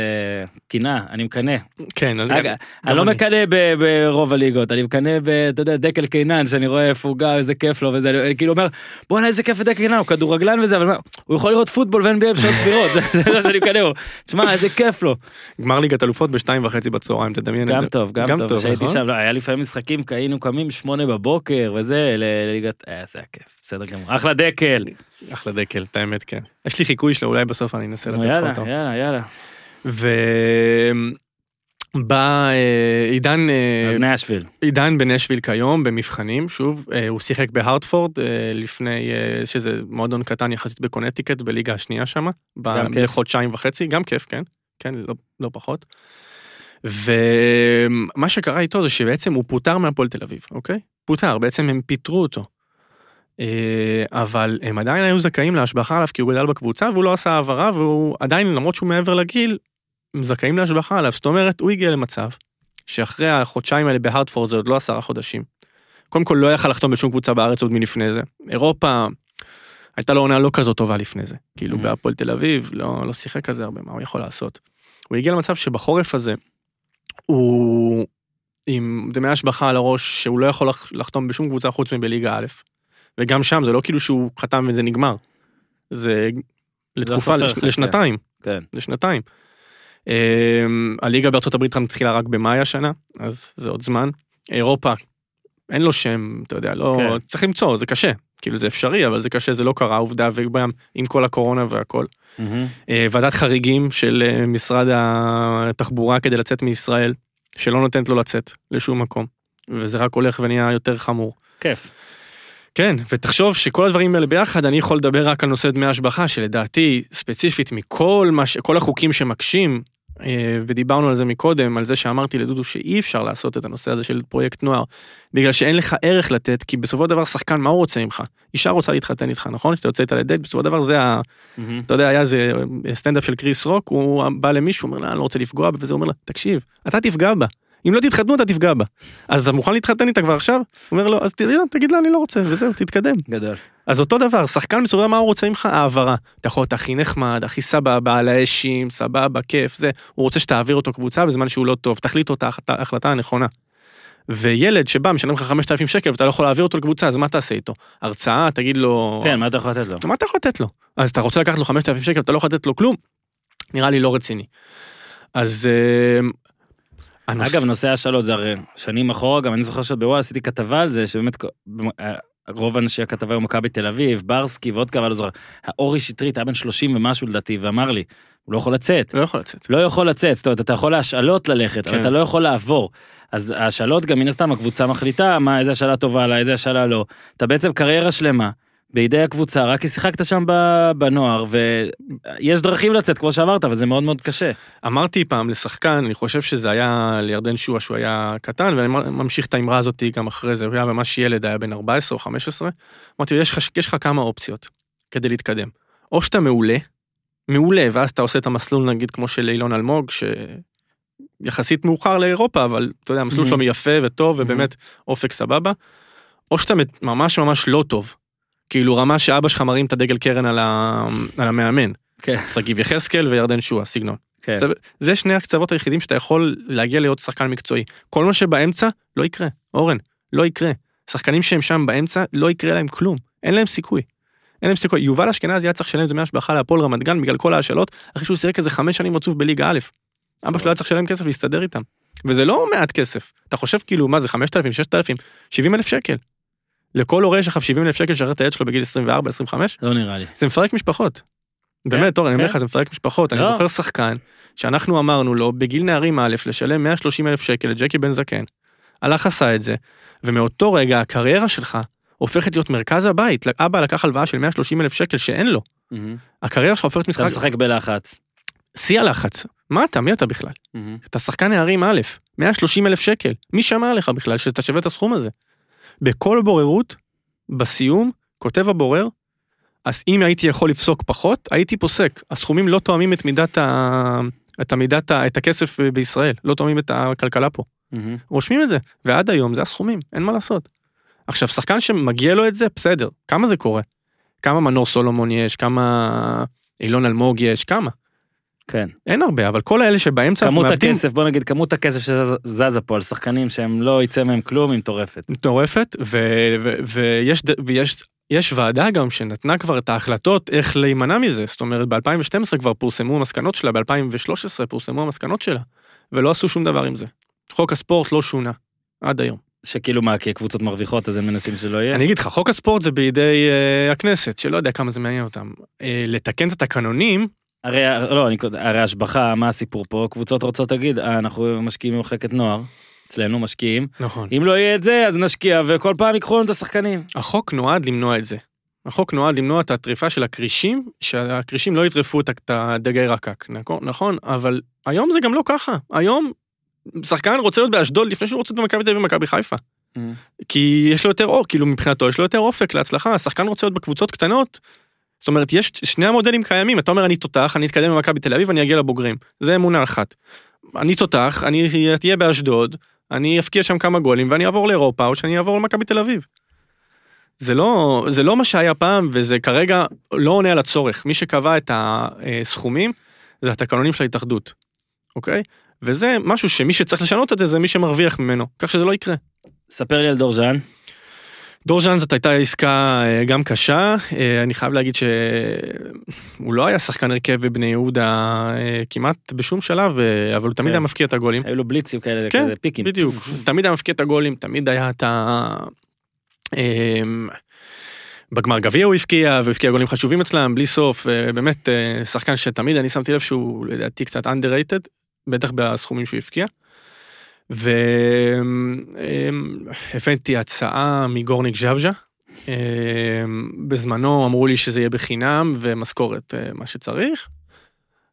קינה, אני מקנא. כן, אז אגב, גם- אני לא אני. מקנא ב- ברוב הליגות, אני מקנא ב... אתה יודע, דקל קינן, שאני רואה איפה הוא גר, איזה כיף לו, וזה, אני כאילו אומר, בואנה איזה כיף לדקל קינן, הוא כדורגלן וזה, אבל הוא יכול לראות פוטבול ו-NBA בשעות סבירות, זה זה מה שאני מקנא בו. תשמע, איזה כיף לו. גמר ליגת אלופות בשתיים וחצי בצהריים, תדמיין את זה. גם טוב, גם טוב, כשהייתי נכון? שם, לא, היה לפעמים משחקים, היינו קמים שמונה בבוקר וזה, לליגת, אה, זה היה כיף, בסדר גמור, אחלה דקל. אחלה דקל, את האמת, כן. יש לי חיקוי שלו, אולי בסוף אני אנסה לתת לך יאללה, אותו. יאללה, יאללה. ובא אה, עידן, אה, אז נשוויל. עידן בנשוויל כיום במבחנים, שוב, אה, הוא שיחק בהרטפורד לפני, שזה מועדון קטן יחסית בקונטיקט בליגה השנייה שם. בחודשיים וחצי, גם כיף, כן, כן, לא, לא פחות. ומה שקרה איתו זה שבעצם הוא פוטר מהפועל תל אביב, אוקיי? פוטר, בעצם הם פיטרו אותו. אבל הם עדיין היו זכאים להשבחה עליו כי הוא גדל בקבוצה והוא לא עשה העברה והוא עדיין למרות שהוא מעבר לגיל הם זכאים להשבחה עליו זאת אומרת הוא הגיע למצב שאחרי החודשיים האלה בהרטפורד זה עוד לא עשרה חודשים. קודם כל לא יכל לחתום בשום קבוצה בארץ עוד מלפני זה. אירופה הייתה לו עונה לא כזאת טובה לפני זה. כאילו Mhm. בהפועל תל אביב לא, לא שיחק כזה הרבה מה הוא יכול לעשות. הוא הגיע למצב שבחורף הזה הוא עם דמי השבחה על הראש שהוא לא יכול לח- לחתום בשום קבוצה חוץ מבליגה א'. וגם שם זה לא כאילו שהוא חתם וזה נגמר. זה לתקופה, לש, חכה. לשנתיים, כן. לשנתיים. אמ, הליגה בארצות הברית מתחילה רק במאי השנה, אז זה עוד זמן. אירופה, אין לו שם, אתה יודע, לא, כן. צריך למצוא, זה קשה. כאילו זה אפשרי, אבל זה קשה, זה לא קרה, עובדה, וגם עם כל הקורונה והכל. אה, ועדת חריגים של אה, משרד התחבורה כדי לצאת מישראל, שלא נותנת לו לצאת לשום מקום. וזה רק הולך ונהיה יותר חמור. כיף. כן, ותחשוב שכל הדברים האלה ביחד, אני יכול לדבר רק על נושא דמי השבחה, שלדעתי, ספציפית מכל מה ש... כל החוקים שמקשים, אה, ודיברנו על זה מקודם, על זה שאמרתי לדודו שאי אפשר לעשות את הנושא הזה של פרויקט נוער, בגלל שאין לך ערך לתת, כי בסופו של דבר שחקן, מה הוא רוצה ממך? אישה רוצה להתחתן איתך, נכון? שאתה יוצא איתה לדייט, בסופו של דבר זה ה... מהמם. אתה יודע, היה איזה סטנדאפ של קריס רוק, הוא בא למישהו, אומר לה, אני לא רוצה לפגוע בה, וזה אומר לה, תקשיב, אתה תפגע בה. אם לא תתחתנו, אתה תפגע בה. אז אתה מוכן להתחתן איתה כבר עכשיו? הוא אומר לו, אז תראה, תגיד לה, אני לא רוצה, וזהו, תתקדם. גדול. אז אותו דבר, שחקן מצוין, מה הוא רוצה ממך? העברה. אתה יכול להיות הכי נחמד, הכי סבבה, על האשים, סבבה, כיף, זה. הוא רוצה שתעביר אותו קבוצה בזמן שהוא לא טוב, תחליט אותה ההחלטה- ההחלטה הנכונה. וילד שבא, משלם לך 5,000 שקל ואתה לא יכול להעביר אותו לקבוצה, אז מה תעשה איתו? הרצאה, תגיד לו... כן, מה אתה יכול לתת לו? מה אתה יכול לתת לו? אז אתה רוצה לקחת לו 5,000 שקל, אתה לא יכול לתת לו כלום? נראה לי לא רציני. אז... הנוס- אגב, נושא ההשאלות זה הרי שנים אחורה, גם אני זוכר שבוואלה עשיתי כתבה על זה, שבאמת אה, רוב אנשי הכתבה היו מכבי תל אביב, ברסקי ועוד כמה, לא זוכר. האורי שטרית היה בן 30 ומשהו לדעתי, ואמר לי, הוא לא יכול לצאת. לא יכול לצאת. לא יכול לצאת, זאת אומרת, אתה יכול להשאלות ללכת, אבל כן. אתה לא יכול לעבור. אז ההשאלות, גם מן הסתם הקבוצה מחליטה מה, איזה השאלה טובה לה, איזה השאלה לא. אתה בעצם קריירה שלמה בידי הקבוצה, רק כי שיחקת שם בנוער, ויש דרכים לצאת, כמו שאמרת, אבל זה מאוד מאוד קשה. אמרתי פעם לשחקן, אני חושב שזה היה לירדן שועה שהוא היה קטן, ואני ממשיך את האמרה הזאת גם אחרי זה, הוא היה ממש ילד, היה בן 14 או 15. אמרתי לו, יש לך, כמה אופציות כדי להתקדם. או שאתה מעולה, מעולה, ואז אתה עושה את המסלול נגיד כמו של אילון אלמוג, שיחסית מאוחר לאירופה, אבל אתה יודע, המסלול Mhm. שלו יפה וטוב, ובאמת אופק סבבה, או שאתה ממש ממש לא טוב. כאילו רמה שאבא שלך מרים את הדגל קרן על, ה... על המאמן, כן, שגיב יחזקאל וירדן שואה, סגנון. כן. זה, זה שני הקצוות היחידים שאתה יכול להגיע להיות שחקן מקצועי. כל מה שבאמצע, לא יקרה. אורן, לא יקרה. שחקנים שהם שם באמצע, לא יקרה להם כלום. אין להם סיכוי. אין להם סיכוי. יובל אשכנזי היה צריך לשלם דמי השבחה להפועל רמת גן בגלל כל ההשאלות, אחרי שהוא שיחק איזה חמש שנים רצוף בליגה א'. אבא שלו היה צריך לשלם כסף להסתדר איתם. וזה לא מעט כסף. אתה חושב כאילו, מה זה, 5,000, 6,000, 70 אלף שקל. לכל הורה יש לך 70 אלף שקל לשרת את הילד שלו בגיל 24, 25, לא נראה לי. זה מפרק משפחות. באמת, אורן, אני אומר כן. לך, זה מפרק משפחות. אני לא. זוכר שחקן שאנחנו אמרנו לו בגיל נערים א' לשלם 130 אלף שקל לג'קי בן זקן. הלך עשה את זה, ומאותו רגע הקריירה שלך הופכת להיות מרכז הבית. אבא לקח הלוואה של 130 אלף שקל שאין לו. הקריירה שלך הופכת אתה משחק, משחק בלחץ. שיא הלחץ. מה אתה? מי אתה בכלל? אתה שחקן נערים א', 130 אלף שקל. מי שמע עליך בכלל שאתה שווה את הסכום הזה? בכל בוררות, בסיום, כותב הבורר, אז אם הייתי יכול לפסוק פחות, הייתי פוסק. הסכומים לא תואמים את מידת ה... את המידת ה... את הכסף בישראל, לא תואמים את הכלכלה פה. מהמם. רושמים את זה, ועד היום זה הסכומים, אין מה לעשות. עכשיו, שחקן שמגיע לו את זה, בסדר, כמה זה קורה? כמה מנור סולומון יש, כמה אילון אלמוג יש, כמה? כן. אין הרבה, אבל כל האלה שבאמצע... כמות מאבדים- הכסף, בוא נגיד, כמות הכסף שזזה פה על שחקנים שהם לא יצא מהם כלום היא מטורפת. מטורפת, ו- ו- ויש, ויש יש ועדה גם שנתנה כבר את ההחלטות איך להימנע מזה, זאת אומרת ב-2012 כבר פורסמו המסקנות שלה, ב-2013 פורסמו המסקנות שלה, ולא עשו שום דבר עם זה. חוק הספורט לא שונה, עד היום. שכאילו מה, כי הקבוצות מרוויחות אז הם מנסים שלא יהיה? אני אגיד לך, חוק הספורט זה בידי uh, הכנסת, שלא יודע כמה זה מעניין אותם. Uh, לתקן את התקנונים, הרי, לא, אני, הרי השבחה, מה הסיפור פה? קבוצות רוצות להגיד, "אה, אנחנו משקיעים במחלקת נוער, אצלנו משקיעים, נכון. אם לא יהיה את זה אז נשקיע וכל פעם ייקחו לנו את השחקנים. החוק נועד למנוע את זה. החוק נועד למנוע את הטריפה של הכרישים, שהכרישים לא יטרפו את הדגי רקק, נכון? נכון, אבל היום זה גם לא ככה. היום שחקן רוצה להיות באשדוד לפני שהוא רוצה להיות במכבי תל אביב ומכבי חיפה. כי יש לו יותר אור, כאילו מבחינתו יש לו יותר אופק להצלחה, השחקן רוצה להיות בקבוצות קטנות. זאת אומרת, יש שני המודלים קיימים, אתה אומר אני תותח, אני אתקדם במכבי תל אביב, אני אגיע לבוגרים. זה אמונה אחת. אני תותח, אני אהיה באשדוד, אני אפקיע שם כמה גולים ואני אעבור לאירופה או שאני אעבור למכבי תל אביב. זה לא, זה לא מה שהיה פעם וזה כרגע לא עונה על הצורך. מי שקבע את הסכומים זה התקנונים של ההתאחדות, אוקיי? וזה משהו שמי שצריך לשנות את זה זה מי שמרוויח ממנו, כך שזה לא יקרה. ספר לי על דור ז'אן. דור ז'אן זאת הייתה עסקה אה, גם קשה, אה, אני חייב להגיד שהוא לא היה שחקן הרכב בבני יהודה אה, כמעט בשום שלב, אבל הוא תמיד כן. היה מפקיע את הגולים. היו לו בליצים כאלה, כן, כזה פיקים. בדיוק, תמיד היה מפקיע את הגולים, תמיד היה את ה... אמ, בגמר גביע הוא הבקיע, והבקיע גולים חשובים אצלם, בלי סוף, באמת שחקן שתמיד אני שמתי לב שהוא לדעתי קצת underrated, בטח בסכומים שהוא הבקיע. והבאתי הצעה מגורניק ז'בז'ה. אמ, בזמנו אמרו לי שזה יהיה בחינם ומשכורת אה, מה שצריך.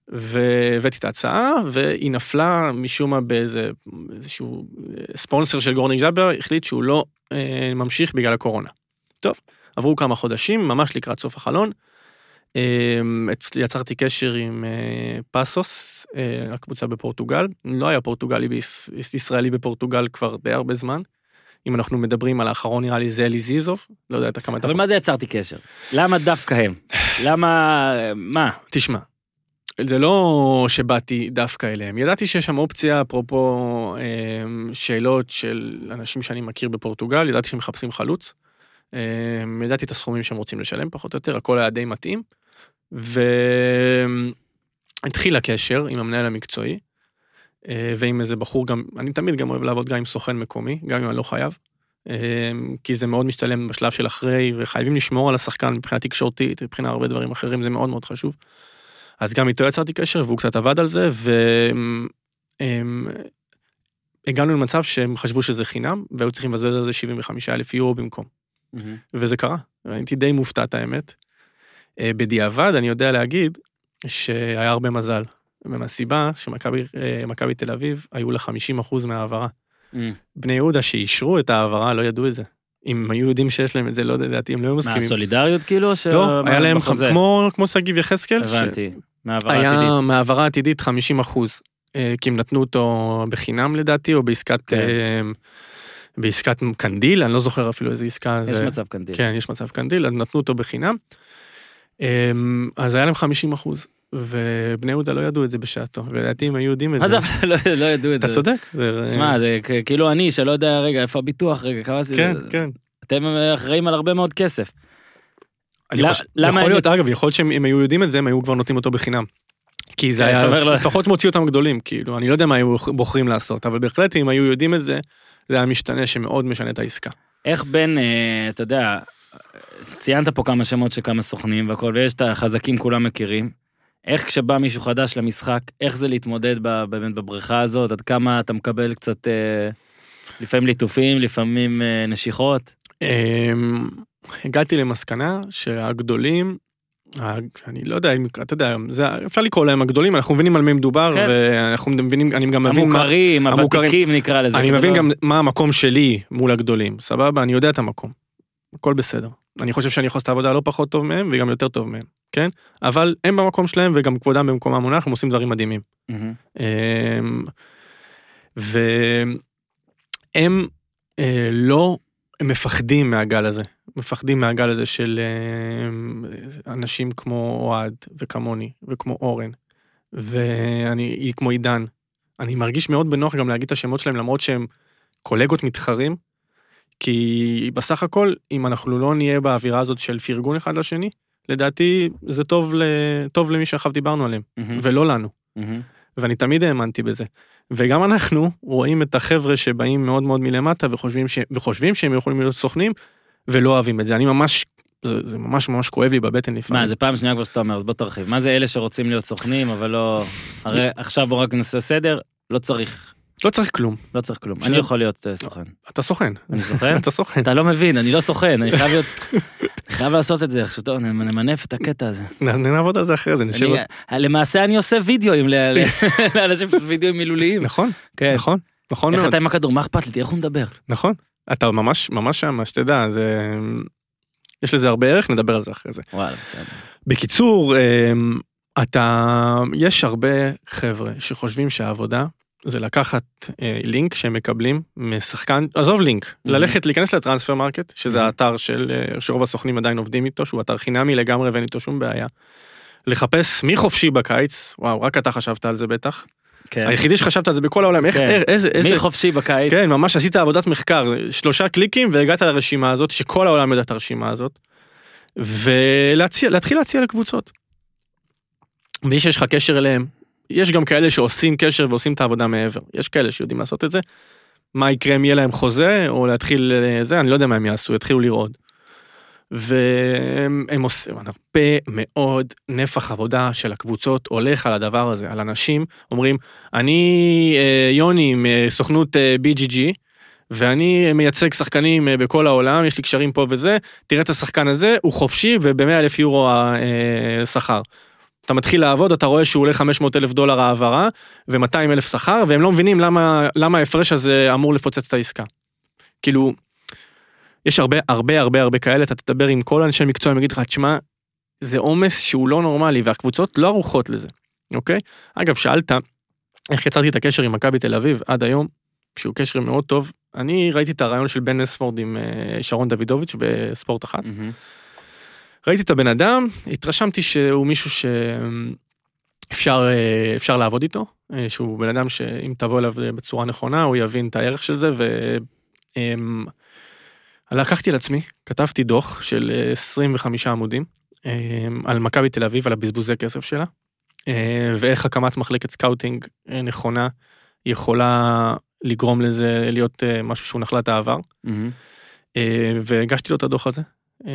והבאתי את ההצעה והיא נפלה משום מה באיזה איזשהו אה, ספונסר של גורניק ז'אבר החליט שהוא לא אה, ממשיך בגלל הקורונה. טוב, עברו כמה חודשים ממש לקראת סוף החלון. אצלי יצרתי קשר עם אה, פאסוס, אה, הקבוצה בפורטוגל. לא היה פורטוגלי ביש, ישראלי בפורטוגל כבר די הרבה זמן. אם אנחנו מדברים על האחרון נראה לי זה אלי זיזוב, לא יודע כמה אתה אבל מה זה יצרתי קשר? למה דווקא הם? למה, מה? תשמע, זה לא שבאתי דווקא אליהם, ידעתי שיש שם אופציה, אפרופו אה, שאלות של אנשים שאני מכיר בפורטוגל, ידעתי שהם מחפשים חלוץ. אה, ידעתי את הסכומים שהם רוצים לשלם פחות או יותר, הכל היה די מתאים. והתחיל הקשר עם המנהל המקצועי, אה, ועם איזה בחור גם, אני תמיד גם אוהב לעבוד גם עם סוכן מקומי, גם אם אני לא חייב. אה, כי זה מאוד משתלם בשלב של אחרי, וחייבים לשמור על השחקן מבחינה תקשורתית, מבחינה הרבה דברים אחרים, זה מאוד מאוד חשוב. אז גם איתו יצרתי קשר והוא קצת עבד על זה והגענו למצב שהם חשבו שזה חינם והיו צריכים לבזבז על זה 75 אלף יורו במקום וזה קרה הייתי די מופתע את האמת. אה, בדיעבד אני יודע להגיד שהיה הרבה מזל מהסיבה שמכבי אה, תל אביב היו לה 50% מההעברה. בני יהודה שאישרו את ההעברה לא ידעו את זה. אם היו יודעים שיש להם את זה לא לדעתי הם לא היו מסכימים. סולידריות כאילו? ש- לא, מה, היה להם בחוזה? כמו כמו שגיב יחזקאל. ש- הבנתי. מהעברה עתידית. היה מהעברה עתידית 50 אחוז, אה, כי הם נתנו אותו בחינם לדעתי, או בעסקת, כן. בעסקת קנדיל, אני לא זוכר אפילו איזה עסקה יש זה. מצב קנדיל. כן, יש מצב קנדיל, אז נתנו אותו בחינם. אמ, אז היה להם 50 אחוז, ובני יהודה לא ידעו את זה בשעתו, ולדעתי הם היו יודעים את מה זה. זה, אבל לא- לא ידעו את אתה זה. צודק. זה- שמע, זה כאילו אני, שלא יודע, רגע, איפה הביטוח, רגע, כמה זה... כן, כן. אתם אחראים על הרבה מאוד כסף. אני למה- יכול להיות, אגב, יכול להיות שהם אם היו יודעים את זה, הם היו כבר נותנים אותו בחינם. כי זה כן, היה חבר, לא- לפחות מוציא אותם גדולים, כאילו, אני לא יודע מה היו בוחרים לעשות, אבל בהחלט אם היו יודעים את זה, זה היה משתנה שמאוד משנה את העסקה. איך בין, אה, אתה יודע, ציינת פה כמה שמות של כמה סוכנים והכל, ויש את החזקים כולם מכירים. איך כשבא מישהו חדש למשחק, איך זה להתמודד באמת בבריכה הזאת, עד כמה אתה מקבל קצת, אה, לפעמים ליטופים, לפעמים אה, נשיכות. אמ, הגעתי למסקנה שהגדולים, אני לא יודע אם, אתה יודע, זה, אפשר לקרוא להם הגדולים, אנחנו מבינים על מי מדובר, כן. ואנחנו מבינים, אני גם מבין המוכרים. הוותיקים נקרא לזה. אני מבין גם מה המקום שלי מול הגדולים, סבבה? אני יודע את המקום. הכל בסדר. אני חושב שאני יכול לעשות את העבודה לא פחות טוב מהם וגם יותר טוב מהם, כן? אבל הם במקום שלהם וגם כבודם במקומם מונח, הם עושים דברים מדהימים. אמ, והם אה, לא מפחדים מהגל הזה, מפחדים מהגל הזה של אמ, אנשים כמו אוהד וכמוני וכמו אורן, ואני כמו עידן. אני מרגיש מאוד בנוח גם להגיד את השמות שלהם למרות שהם קולגות מתחרים, כי בסך הכל אם אנחנו לא נהיה באווירה הזאת של פרגון אחד לשני, לדעתי זה טוב, ל... טוב למי שעכשיו דיברנו עליהם, מהמם. ולא לנו. מהמם. ואני תמיד האמנתי בזה. וגם אנחנו רואים את החבר'ה שבאים מאוד מאוד מלמטה וחושבים, ש... וחושבים שהם יכולים להיות סוכנים ולא אוהבים את זה. אני ממש, זה, זה ממש ממש כואב לי בבטן לפעמים. מה, זה פעם שנייה כבר שאתה אומר, אז בוא תרחיב. מה זה אלה שרוצים להיות סוכנים, אבל לא... הרי עכשיו בוא רק נעשה סדר, לא צריך, לא צריך כלום, לא צריך כלום. אני יכול להיות אה, סוכן. אתה סוכן. אני סוכן? אתה סוכן. אתה לא מבין, אני לא סוכן, אני חייב להיות... אני חייב לעשות את זה, עכשיו טוב, נמנף את הקטע הזה. נעבוד על זה אחרי זה, נשב... אני- למעשה אני עושה וידאוים לאנשים, וידאוים מילוליים. נכון, כן. נכון, נכון איך מאוד, אתה עם הכדור, מה אכפת לי, איך הוא מדבר. נכון. אתה ממש ממש שם, שתדע, זה... יש לזה הרבה ערך, נדבר על זה אחרי זה. וואלה, בסדר. בקיצור, אמ, אתה, יש הרבה חבר'ה שחושבים שהעבודה זה לקחת אה, לינק שהם מקבלים משחקן, עזוב לינק, ללכת להיכנס ל Transfermarkt, שזה Mhm. האתר של, אה, שרוב הסוכנים עדיין עובדים איתו, שהוא אתר חינמי לגמרי ואין איתו שום בעיה. לחפש מי חופשי בקיץ, וואו, רק אתה חשבת על זה בטח. כן. היחידי שחשבת על זה בכל העולם, איך, כן. איך- איזה, איזה, מי חופשי בקיץ? כן, ממש עשית עבודת מחקר, שלושה קליקים והגעת לרשימה הזאת, שכל העולם יודע את הרשימה הזאת, ולהתחיל להציע לקבוצות. בלי שיש לך קשר אליהם, יש גם כאלה שעושים קשר ועושים את העבודה מעבר, יש כאלה שיודעים לעשות את זה. מה יקרה אם יהיה להם חוזה, או להתחיל אה, זה, אני לא יודע מה הם יעשו, יתחילו לרעוד. והם הם עושים הרבה מאוד נפח עבודה של הקבוצות הולך על הדבר הזה, על אנשים אומרים, אני אה, יוני מסוכנות אה, BGG, ואני מייצג שחקנים אה, בכל העולם, יש לי קשרים פה וזה, תראה את השחקן הזה, הוא חופשי וב-100 אלף יורו השכר. אתה מתחיל לעבוד, אתה רואה שהוא עולה 500 אלף דולר העברה ו-200 אלף שכר, והם לא מבינים למה, למה ההפרש הזה אמור לפוצץ את העסקה. כאילו, יש הרבה הרבה הרבה הרבה כאלה, אתה תדבר עם כל אנשי מקצוע, הם יגיד לך, תשמע, זה עומס שהוא לא נורמלי, והקבוצות לא ערוכות לזה, אוקיי? אגב, שאלת, איך יצרתי את הקשר עם מכבי תל אביב עד היום, שהוא קשר מאוד טוב. אני ראיתי את הרעיון של בן אספורד עם אה, שרון דוידוביץ' בספורט אחת. מהמם. ראיתי את הבן אדם, התרשמתי שהוא מישהו שאפשר אה, אפשר לעבוד איתו, אה, שהוא בן אדם שאם תבוא אליו בצורה נכונה, הוא יבין את הערך של זה, ו... אמ, על עצמי, כתבתי דוח של אה, 25 עמודים אמ, על מכבי תל אביב, על הבזבוזי כסף שלה, אה, ואיך הקמת מחלקת scouting אה, נכונה יכולה לגרום לזה להיות אה, משהו שהוא נחלת העבר. אה, והגשתי לו את הדוח הזה. אה,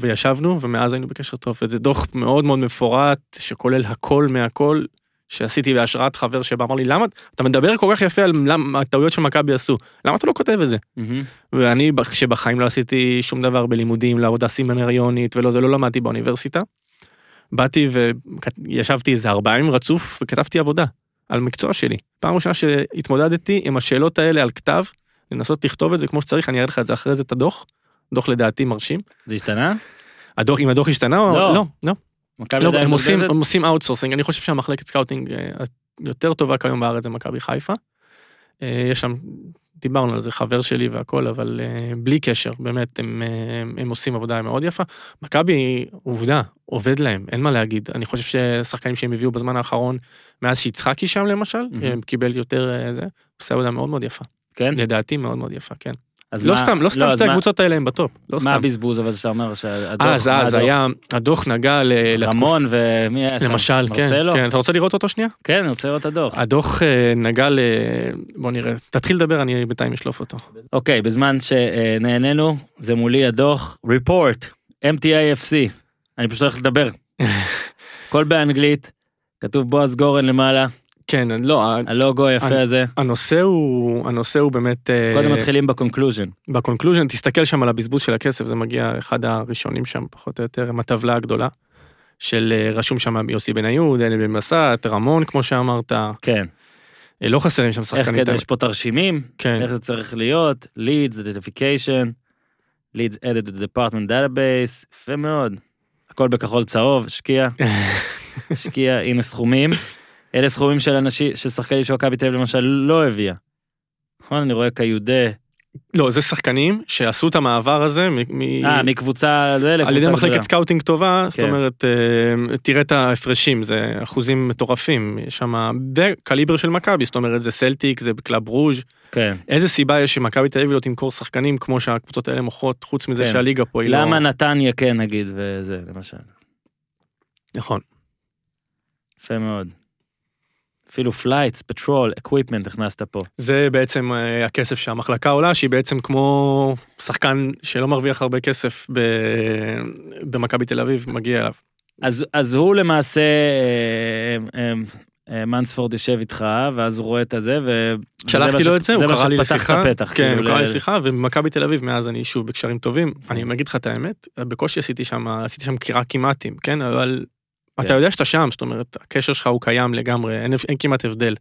וישבנו ומאז היינו בקשר טוב וזה דוח מאוד מאוד מפורט שכולל הכל מהכל שעשיתי בהשראת חבר שבא אמר לי למה אתה מדבר כל כך יפה על למה הטעויות שמכבי עשו למה אתה לא כותב את זה מהמם. ואני שבחיים לא עשיתי שום דבר בלימודים לעבודה סימנריונית ולא זה לא למדתי באוניברסיטה. באתי וישבתי איזה ארבעה ימים רצוף וכתבתי עבודה על מקצוע שלי פעם ראשונה שהתמודדתי עם השאלות האלה על כתב לנסות לכתוב את זה כמו שצריך אני אראה לך את זה אחרי זה את הדוח. דוח לדעתי מרשים. זה השתנה? הדוח אם הדוח השתנה או לא. לא לא מכבי לא, הם עושים? הם עושים outsourcing, אני חושב שהמחלקת scouting אה, יותר טובה כיום בארץ זה מכבי חיפה. אה, יש שם, דיברנו על זה, חבר שלי והכל, אבל אה, בלי קשר, באמת, הם, אה, הם עושים עבודה מאוד יפה. מכבי, עובדה, עובד להם, אין מה להגיד. אני חושב ששחקנים שהם הביאו בזמן האחרון, מאז שיצחקי שם למשל. הם קיבל יותר אה, זה, עושה עבודה מאוד מאוד יפה. כן? לדעתי מאוד מאוד יפה, כן. אז לא מה- סתם, לא סתם אז שתי מה- הקבוצות האלה הם בטופ, לא מה סתם. הבזבוז אבל שאתה אומר שהדוח... אז, מה אז הדוח? היה, הדוח נגע ל-. רמון ומי היה שם? למשל, כן, מרסלו? כן, אתה רוצה לראות אותו שנייה? כן, אני רוצה לראות את הדוח. הדוח אה, נגע ל... בוא נראה, תתחיל לדבר, אני בינתיים אשלוף אותו. אוקיי, בזמן שנהנינו, זה מולי הדוח, report, MTAFC, אני פשוט הולך לדבר. הכל באנגלית, כתוב בועז גורן למעלה, כן, לא, הלוגו היפה אני- הזה. הנושא הוא, הנושא הוא באמת... אה, קודם מתחילים ב conclusion. ב conclusion, תסתכל שם על הבזבוז של הכסף, זה מגיע אחד הראשונים שם, פחות או יותר, עם הטבלה הגדולה. של אה, רשום שם יוסי בניון, אלי בן בסט, רמון, כמו שאמרת, אה, כן, לא חסרים שם איך שחקנים. כדי, יש פה תרשימים, כן, איך זה צריך להיות, leads, identification, leads added to the department database, יפה מאוד. הכל בכחול צהוב, השקיע, השקיע, הנה סכומים. אלה סכומים של אנשים, של שחקנים של מכבי תל אביב למשל לא הביאה. נכון, אני רואה קיודה, לא, זה שחקנים שעשו את המעבר הזה מ- אה, מקבוצה זה לקבוצה על ידי. מחלקת scouting טובה, זאת כן. אומרת, אה, תראה את ההפרשים, זה אחוזים מטורפים, יש שם קליבר של מכבי, זאת אומרת, זה סלטיק, זה קלאב ברוז', כן. איזה סיבה יש שמכבי תל אביב לא תמכור שחקנים כמו שהקבוצות האלה מוכרות, חוץ מזה כן. שהליגה פה היא לא... למה נתניה כן נגיד, וזה, למשל. נכון. יפה מאוד. אפילו flights, petrol, equipment הכנסת פה. זה בעצם אה, הכסף שהמחלקה עולה, שהיא בעצם כמו שחקן שלא מרוויח הרבה כסף ב... במכבי תל אביב, מגיע אליו. אז, אז הוא למעשה, אה, אה, מנספורד יושב איתך, ואז הוא רואה את הזה, ו... שלחתי לו את זה, ש- הוא מה קרא לי לשיחה, הפתח, כן, כאילו, הוא קרא לי לשיחה, ומכבי תל אביב, מאז אני שוב בקשרים טובים, אני אגיד לך את האמת, בקושי עשיתי שם, עשיתי שם קריאה כמעטים, כן, אבל אתה כן. יודע שאתה שם, זאת אומרת, הקשר שלך הוא קיים לגמרי, אין, אין כמעט הבדל.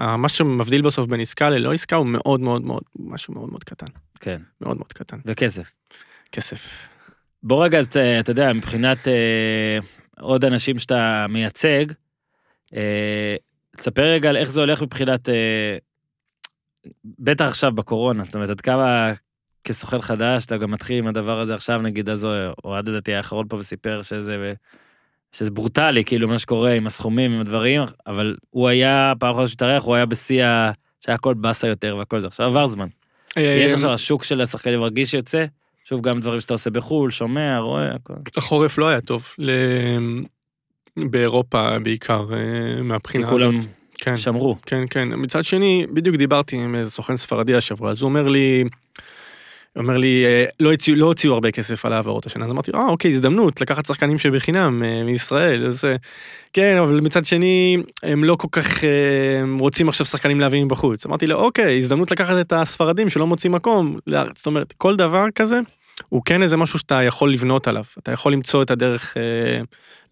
אה, מה שמבדיל בסוף בין עסקה ללא עסקה הוא מאוד מאוד מאוד, משהו מאוד מאוד קטן, כן, מאוד מאוד קטן, וכסף. כסף. בוא רגע, אז ת- אתה יודע, מבחינת אה, עוד אנשים שאתה מייצג, אה, תספר רגע על איך זה הולך מבחינת, אה, בטח עכשיו בקורונה, זאת אומרת, עד כמה כסוכן חדש, אתה גם מתחיל עם הדבר הזה עכשיו, נגיד, אז אוהד לדעתי האחרון פה וסיפר שזה, שזה ברוטלי, כאילו, מה שקורה עם הסכומים, עם הדברים, אבל הוא היה, פעם אחרונה שהתארח, הוא היה בשיא ה... שהיה הכל באסה יותר והכל זה. עכשיו עבר זמן. יש עכשיו השוק של השחקנים מרגיש שיוצא, שוב, גם דברים שאתה עושה בחו"ל, שומע, רואה, הכל. החורף לא היה טוב, ל... באירופה בעיקר, אה, מהבחינה כולם הזאת. כן. שמרו. כן, כן. מצד שני, בדיוק דיברתי עם איזה סוכן ספרדי השבוע, אז הוא אומר לי, אומר לי, אה, לא הוציאו, לא הוציאו הרבה כסף על העברות השנה, אז אמרתי, אה, אוקיי, הזדמנות לקחת שחקנים שבחינם אה, מישראל, אז אה, כן, אבל מצד שני, הם לא כל כך אה, רוצים עכשיו שחקנים להביא מבחוץ. אמרתי לו, אוקיי, הזדמנות לקחת את הספרדים שלא מוצאים מקום, לארץ." זאת אומרת, כל דבר כזה, הוא כן איזה משהו שאתה יכול לבנות עליו, אתה יכול למצוא את הדרך אה,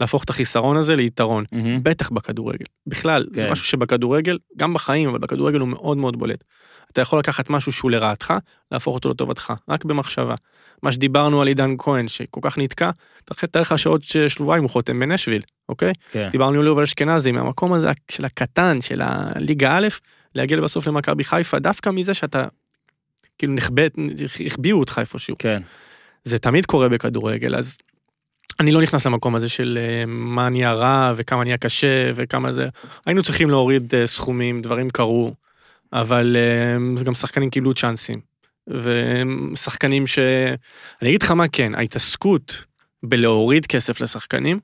להפוך את החיסרון הזה ליתרון. מהמם. בטח בכדורגל. בכלל, כן. זה. משהו שבכדורגל, גם בחיים, אבל בכדורגל הוא מאוד מאוד בולט. אתה יכול לקחת משהו שהוא לרעתך, להפוך אותו לטובתך, רק במחשבה. מה שדיברנו על עידן כהן, שכל כך נתקע, תאר לך שעוד שבועיים הוא חותם בנשוויל, אוקיי? כן. דיברנו על יובל אשכנזי, מהמקום הזה של הקטן, של הליגה א', להגיע בסוף למכבי חיפה, דווקא מזה שאתה, כאילו נכבד, החביאו אותך איפשהו. כן. זה תמיד קורה בכדורגל, אז אני לא נכנס למקום הזה של אה, מה נהיה רע וכמה נהיה קשה וכמה זה. היינו צריכים להוריד אה, סכומים, דברים קרו, אבל אה, גם שחקנים קיבלו צ'אנסים. ושחקנים ש... אני אגיד לך מה כן, ההתעסקות בלהוריד כסף לשחקנים,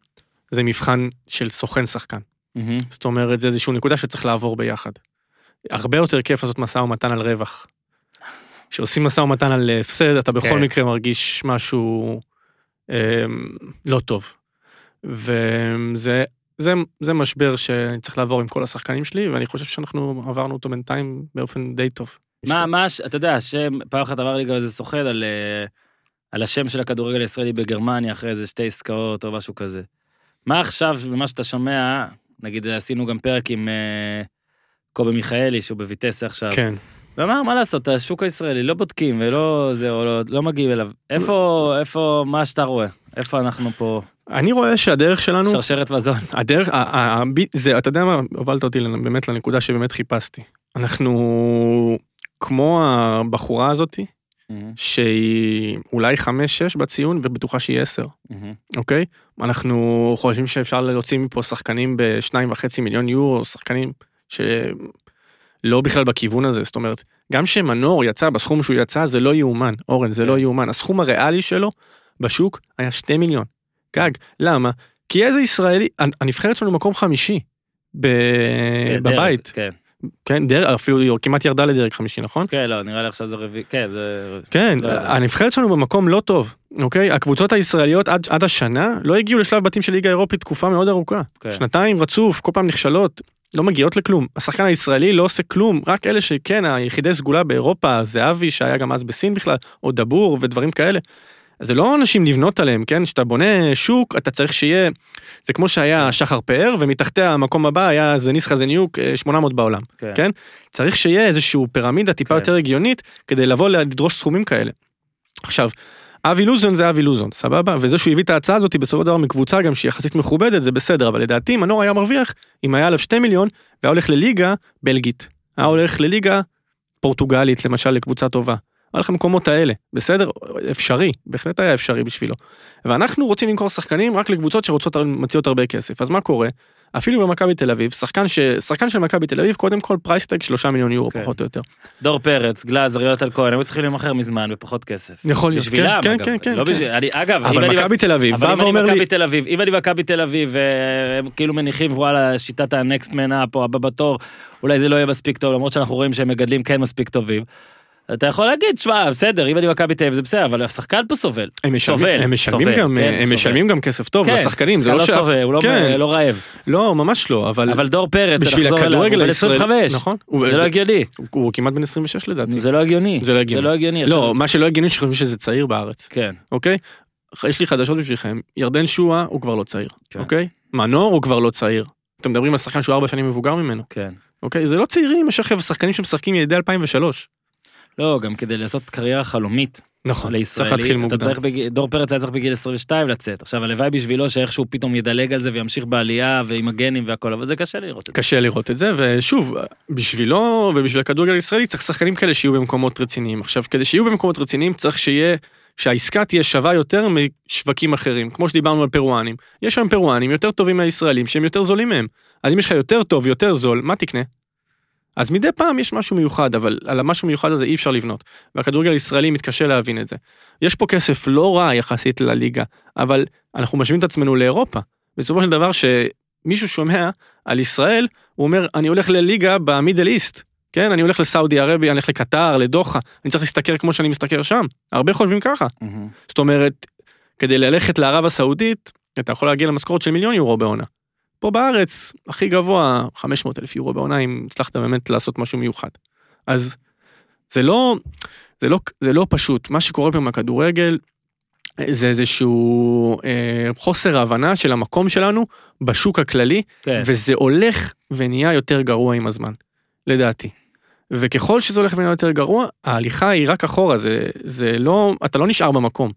זה מבחן של סוכן שחקן. מהמם. זאת אומרת, זה איזושהי נקודה שצריך לעבור ביחד. הרבה יותר כיף לעשות משא ומתן על רווח. כשעושים משא ומתן על הפסד, אתה בכל כן. מקרה מרגיש משהו אה, לא טוב. וזה זה, זה משבר שאני צריך לעבור עם כל השחקנים שלי, ואני חושב שאנחנו עברנו אותו בינתיים באופן די טוב. מה, מה, אתה יודע, השם, פעם אחת עבר לי גם איזה סוחד על, אה, על השם של הכדורגל הישראלי בגרמניה אחרי איזה שתי עסקאות או משהו כזה. מה עכשיו, ממה שאתה שומע, נגיד עשינו גם פרק עם אה, קובי מיכאלי, שהוא בויטסה עכשיו, כן. ואמר, מה לעשות, השוק הישראלי לא בודקים ולא זה, או לא, לא מגיעים אליו. איפה, איפה, מה שאתה רואה? איפה אנחנו פה? אני רואה שהדרך שלנו, שרשרת מזון. הדרך, ה- ה- ה- זה, אתה יודע מה, הובלת אותי באמת לנקודה שבאמת חיפשתי. אנחנו, כמו הבחורה הזאתי, שהיא אולי 5-6 בציון ובטוחה שהיא 10, אוקיי? אנחנו חושבים שאפשר להוציא מפה שחקנים בשניים וחצי מיליון יורו, שחקנים שלא בכלל בכיוון הזה, זאת אומרת, גם שמנור יצא בסכום שהוא יצא, זה לא יאומן, אורן, זה לא יאומן. הסכום הריאלי שלו בשוק היה 2 מיליון. גג. למה? כי איזה ישראלי, הנבחרת שלנו מקום חמישי. ב... כן, בבית, כן. כן, דרג, אפילו היא כמעט ירדה לדרג חמישי, נכון? כן, לא, נראה לי עכשיו זה רביעי, כן, זה... כן, לא יודע. הנבחרת שלנו במקום לא טוב, אוקיי? הקבוצות הישראליות עד, עד השנה לא הגיעו לשלב בתים של ליגה אירופית תקופה מאוד ארוכה. כן. שנתיים רצוף, כל פעם נכשלות, לא מגיעות לכלום. השחקן הישראלי לא עושה כלום, רק אלה שכן, היחידי סגולה באירופה, זהבי שהיה גם אז בסין בכלל, או דבור ודברים כאלה. זה לא אנשים לבנות עליהם, כן? כשאתה בונה שוק, אתה צריך שיהיה, זה כמו שהיה שחר פאר, ומתחתיה המקום הבא היה זניס חזניוק, אה, 800 בעולם. כן. כן? צריך שיהיה איזשהו פירמידה טיפה כן. יותר הגיונית כדי לבוא לדרוש סכומים כאלה. עכשיו, אבי לוזון זה אבי לוזון, סבבה? וזה שהוא הביא את ההצעה הזאת בסופו של דבר מקבוצה גם שהיא יחסית מכובדת, זה בסדר, אבל לדעתי מנור היה מרוויח אם היה עליו 2 מיליון והיה הולך לליגה בלגית. היה הולך לליגה פורטוגלית למשל לקבוצה טובה. היה לך מקומות האלה, בסדר? אפשרי, בהחלט היה אפשרי בשבילו. ואנחנו רוצים למכור שחקנים רק לקבוצות שרוצות מציעות הרבה כסף. אז מה קורה? אפילו במכבי תל אביב, שחקן, ש... שחקן של מכבי תל אביב, קודם כל price tag 3 מיליון יורו כן. פחות או יותר. דור פרץ, גלאזר, יונתן כהן, היו צריכים להימכר מזמן בפחות כסף. יכול להיות, בשבילם, כן, אגב. כן, כן, לא כן. בשביל... אני- אגב, אבל מכבי תל אביב אבל אם אני מכבי תל אביב, אם אני מכבי תל אביב, והם כאילו מניחים וואלה, שיטת ה next up או הבא בתור, אולי זה לא יהיה מספיק טוב, למרות שאנחנו רואים שהם מגדלים כן מספיק טובים. אתה יכול להגיד, שמע, בסדר, אם אני מכבי תל אביב זה בסדר, אבל השחקן פה סובל. הם משלמים, סובל, הם משלמים סובל, גם, כן, הם סובל. משלמים גם כסף טוב כן, לשחקנים, זה לא לא ש... סובל, הוא לא- כן. לא רעב. לא, ממש לא, אבל אבל דור פרץ, בשביל הכדורגל הוא בן הישראלי, 25. נכון, הוא- זה לא הגיוני. הוא- הוא כמעט בן 26 לדעתי. זה לא הגיוני. זה לא הגיוני. זה לא הגיוני. לא, מה שלא הגיוני שחושבים שזה צעיר בארץ, כן. אוקיי? יש לי חדשות בשבילכם, ירדן שואה הוא כבר לא צעיר, כן. אוקיי? מנור הוא כבר לא צעיר. אתם מדברים על שחקן שהוא ארבע שנים מבוגר ממנו, כן. אוקיי? זה לא צעירים, יש לכם שחקנים שמשחקים ילידי 2003. לא, גם כדי לעשות קריירה חלומית נכון, צריך לישראלי, להתחיל אתה מוקדם. צריך בגיל, דור פרץ היה צריך בגיל 22 לצאת. עכשיו הלוואי בשבילו שאיכשהו פתאום ידלג על זה וימשיך בעלייה ועם הגנים והכל, אבל זה קשה לראות את זה. קשה לראות את זה, ושוב, בשבילו ובשביל הכדורגל הישראלי צריך שחקנים כאלה שיהיו במקומות רציניים. עכשיו, כדי שיהיו במקומות רציניים צריך שיהיה, שהעסקה תהיה שווה יותר משווקים אחרים, כמו שדיברנו על פרואנים. יש היום פרואנים יותר טובים מהישראלים שהם יותר זולים מהם. אז אם יש לך יותר טוב, יותר זול, מה תקנה? אז מדי פעם יש משהו מיוחד, אבל על המשהו מיוחד הזה אי אפשר לבנות. והכדורגל הישראלי מתקשה להבין את זה. יש פה כסף לא רע יחסית לליגה, אבל אנחנו משווים את עצמנו לאירופה. בסופו של דבר שמישהו שומע על ישראל, הוא אומר, אני הולך לליגה במידל איסט. כן, אני הולך לסעודי ערבי, אני הולך לקטר, לדוחה, אני צריך להשתכר כמו שאני משתכר שם. הרבה חושבים ככה. זאת אומרת, כדי ללכת לערב הסעודית, אתה יכול להגיע למשכורת של מיליון יורו בעונה. פה בארץ, הכי גבוה, 500 אלף יורו בעונה, אם הצלחת באמת לעשות משהו מיוחד. אז זה לא, זה לא, זה לא פשוט. מה שקורה פה עם הכדורגל, זה איזשהו אה, חוסר הבנה של המקום שלנו בשוק הכללי, כן. וזה הולך ונהיה יותר גרוע עם הזמן, לדעתי. וככל שזה הולך ונהיה יותר גרוע, ההליכה היא רק אחורה, זה, זה לא, אתה לא נשאר במקום.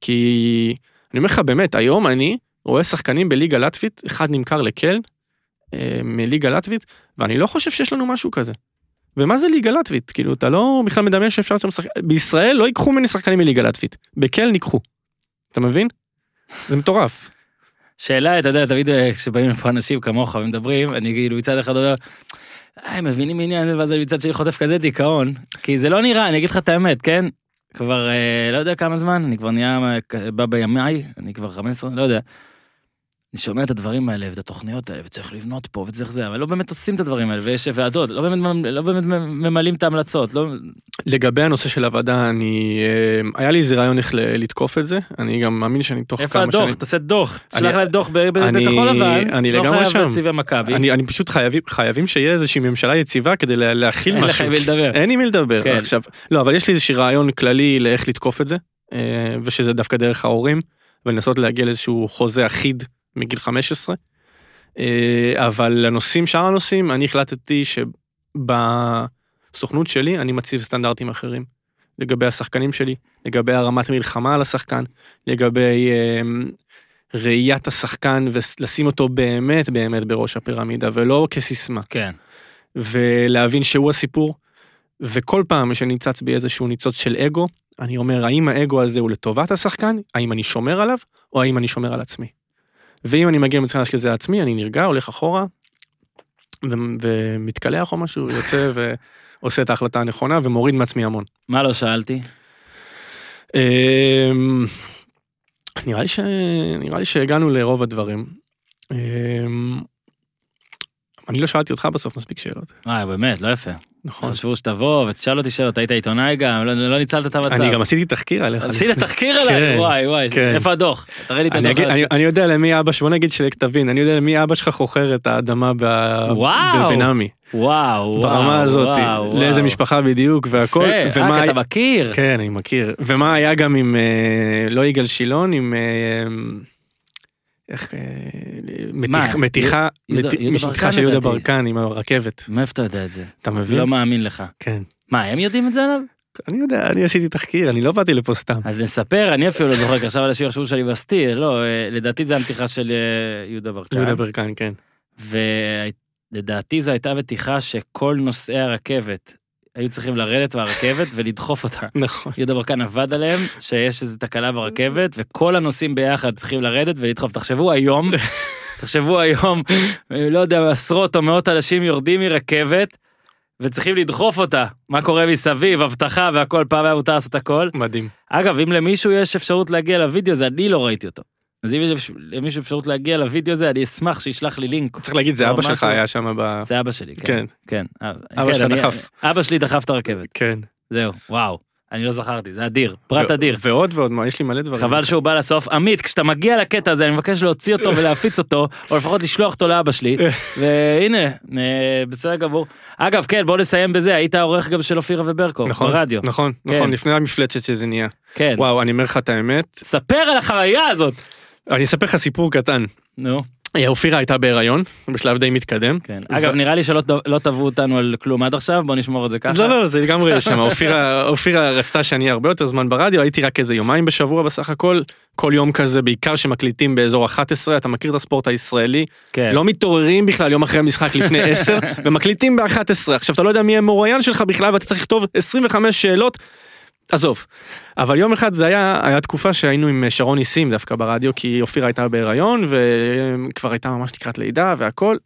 כי אני אומר לך באמת, היום אני רואה שחקנים בליגה לטבית, אחד נמכר לקל, אה, מליגה לטבית, ואני לא חושב שיש לנו משהו כזה. ומה זה ליגה לטבית? כאילו, אתה לא בכלל מדמיין שאפשר לעשות שחק... בישראל לא ייקחו ממני שחקנים מליגה לטבית, בקל ניקחו. אתה מבין? זה מטורף. שאלה, אתה יודע, תמיד אה, כשבאים לפה אנשים כמוך ומדברים, אני כאילו מצד אחד אומר, "אה, הם מבינים עניין, ואז אני מצד שני חוטף כזה דיכאון, כי זה לא נראה, אני אגיד לך את האמת, כן? כבר אה, לא יודע כמה זמן, אני כבר נהיה, אה, בא בימיי, אני כבר 15, לא יודע. אני שומע את הדברים האלה ואת התוכניות האלה, וצריך לבנות פה וצריך זה, אבל לא באמת עושים את הדברים האלה, ויש ועדות, לא באמת, לא באמת ממלאים את ההמלצות, לא... לגבי הנושא של הוועדה, אני... אה, היה לי איזה רעיון איך לתקוף את זה, אני גם מאמין שאני תוך איפה כמה הדוח? שנים... תעשה דוח, תשלח אני- להם דוח ב- ב- אני- בכחול לבן, אני לא לגמרי חייב שם. אני, אני פשוט חייבים, חייבים שיהיה איזושהי ממשלה יציבה כדי לה- להכיל אין לך משהו. עם מי לדבר. אין עם מי לדבר. כן. עכשיו, לא, אבל יש לי איזשהו רעיון כללי לאיך לתקוף את זה, אה, ושזה דווקא דרך ההורים, ולנסות להגיע לאיזשהו חוזה אחיד מגיל 15. אה, אבל לנושאים, שאר הנושאים, אני החלטתי שבסוכנות שלי אני מציב סטנדרטים אחרים. לגבי השחקנים שלי, לגבי הרמת מלחמה על השחקן, לגבי אה, ראיית השחקן ולשים אותו באמת באמת בראש הפירמידה ולא כסיסמה. כן. ולהבין שהוא הסיפור. וכל פעם שניצץ בי איזשהו ניצוץ של אגו, אני אומר, האם האגו הזה הוא לטובת השחקן? האם אני שומר עליו? או האם אני שומר על עצמי? ואם אני מגיע למצב שזה עצמי, אני נרגע, הולך אחורה, ו- ומתקלח או משהו, יוצא ועושה את ההחלטה הנכונה ומוריד מעצמי המון. מה לא שאלתי? אמ, נראה לי, ש... נראה לי שהגענו לרוב הדברים. אני לא שאלתי אותך בסוף מספיק שאלות. וואי, באמת, לא יפה. נכון. חשבו שתבוא ותשאל אותי שאלות, היית עיתונאי גם, לא, לא ניצלת את המצב. אני גם עשיתי תחקיר עליך. עשית תחקיר עליי? כן, וואי, וואי, כן. איפה הדוח? תראה לי את הדוח. אני, אני יודע למי אבא, בוא נגיד שתבין, אני יודע למי אבא שלך חוכר את האדמה ב... וואו. בבנעמי. וואו. ברמה הזאת, לאיזה. משפחה בדיוק והכל. יפה, ומה אה, אתה מכיר. כן, אני מכיר. ומה היה גם עם, אה, לא יגאל שילון, עם... איך... אה, מה? מתיחה, יהודה- מת- יהודה משפחה ברקן של יהודה. ברקן עם הרכבת. מאיפה אתה יודע את זה? אתה מבין? לא מאמין לך. כן. מה, הם יודעים את זה עליו? אני יודע, אני עשיתי תחקיר, אני לא באתי לפה סתם. אז נספר, אני אפילו לא זוכר, עכשיו אנשים יחשבו שאני מסתיר, לא, אה, לדעתי זה המתיחה של אה, יהודה ברקן. יהודה ברקן, כן. ולדעתי זו הייתה בטיחה שכל נוסעי הרכבת היו צריכים לרדת מהרכבת ולדחוף אותה. נכון. יהודה ברקן עבד עליהם, שיש איזו תקלה ברכבת, וכל הנוסעים ביחד צריכים לרדת ולדחוף. תחשבו היום, תחשבו היום, לא יודע, עשרות או מאות אנשים יורדים מרכבת, וצריכים לדחוף אותה. מה קורה מסביב, אבטחה והכל, פעם היה מותר לעשות הכל. מדהים. אגב, אם למישהו יש אפשרות להגיע לוידאו הזה, אני לא ראיתי אותו. אז אם יש למישהו אפשרות להגיע לוידאו הזה, אני אשמח שישלח לי לינק. צריך להגיד, זה אבא שלך. היה שם ב... זה אבא שלי, כן. כן, כן. אבא כן, שלך דחף. אבא שלי דחף את הרכבת, כן. זהו, וואו. אני לא זכרתי, זה אדיר, פרט אדיר. ועוד ועוד, מה, יש לי מלא דברים. חבל שהוא בא לסוף. עמית, כשאתה מגיע לקטע הזה, אני מבקש להוציא אותו ולהפיץ אותו, או לפחות לשלוח אותו לאבא שלי. והנה, אה, בסדר גמור. אגב, כן, בוא נסיים בזה, היית העורך גם של אופירה וברקו, נכון, ברדיו. נכון, כן. נכון, לפני המפלצת שזה נהיה. כן. וואו, אני אומר לך את האמת, ספר על החוויה הזאת. אני אספר לך סיפור קטן. נו, אה, אופירה הייתה בהיריון, בשלב די מתקדם. כן. אגב, נראה לי שלא לא תבעו אותנו על כלום עד עכשיו, בוא נשמור את זה ככה. לא, לא, זה לגמרי יש שם. אופירה אופירה רצתה שאני אהיה הרבה יותר זמן ברדיו, הייתי רק איזה יומיים בשבוע בסך הכל. כל יום כזה, בעיקר שמקליטים באזור 11, אתה מכיר את הספורט הישראלי? כן. לא מתעוררים בכלל יום אחרי המשחק לפני 10, ומקליטים ב-11. עכשיו, אתה לא יודע מי המרואיין שלך בכלל, ואתה צריך לכתוב 25 שאלות. עזוב. אבל יום אחד זה היה, היה תקופה שהיינו עם שרון ניסים דווקא ברדיו, כי אופירה הייתה בהיריון, וכבר הייתה ממש לקראת לידה והכל.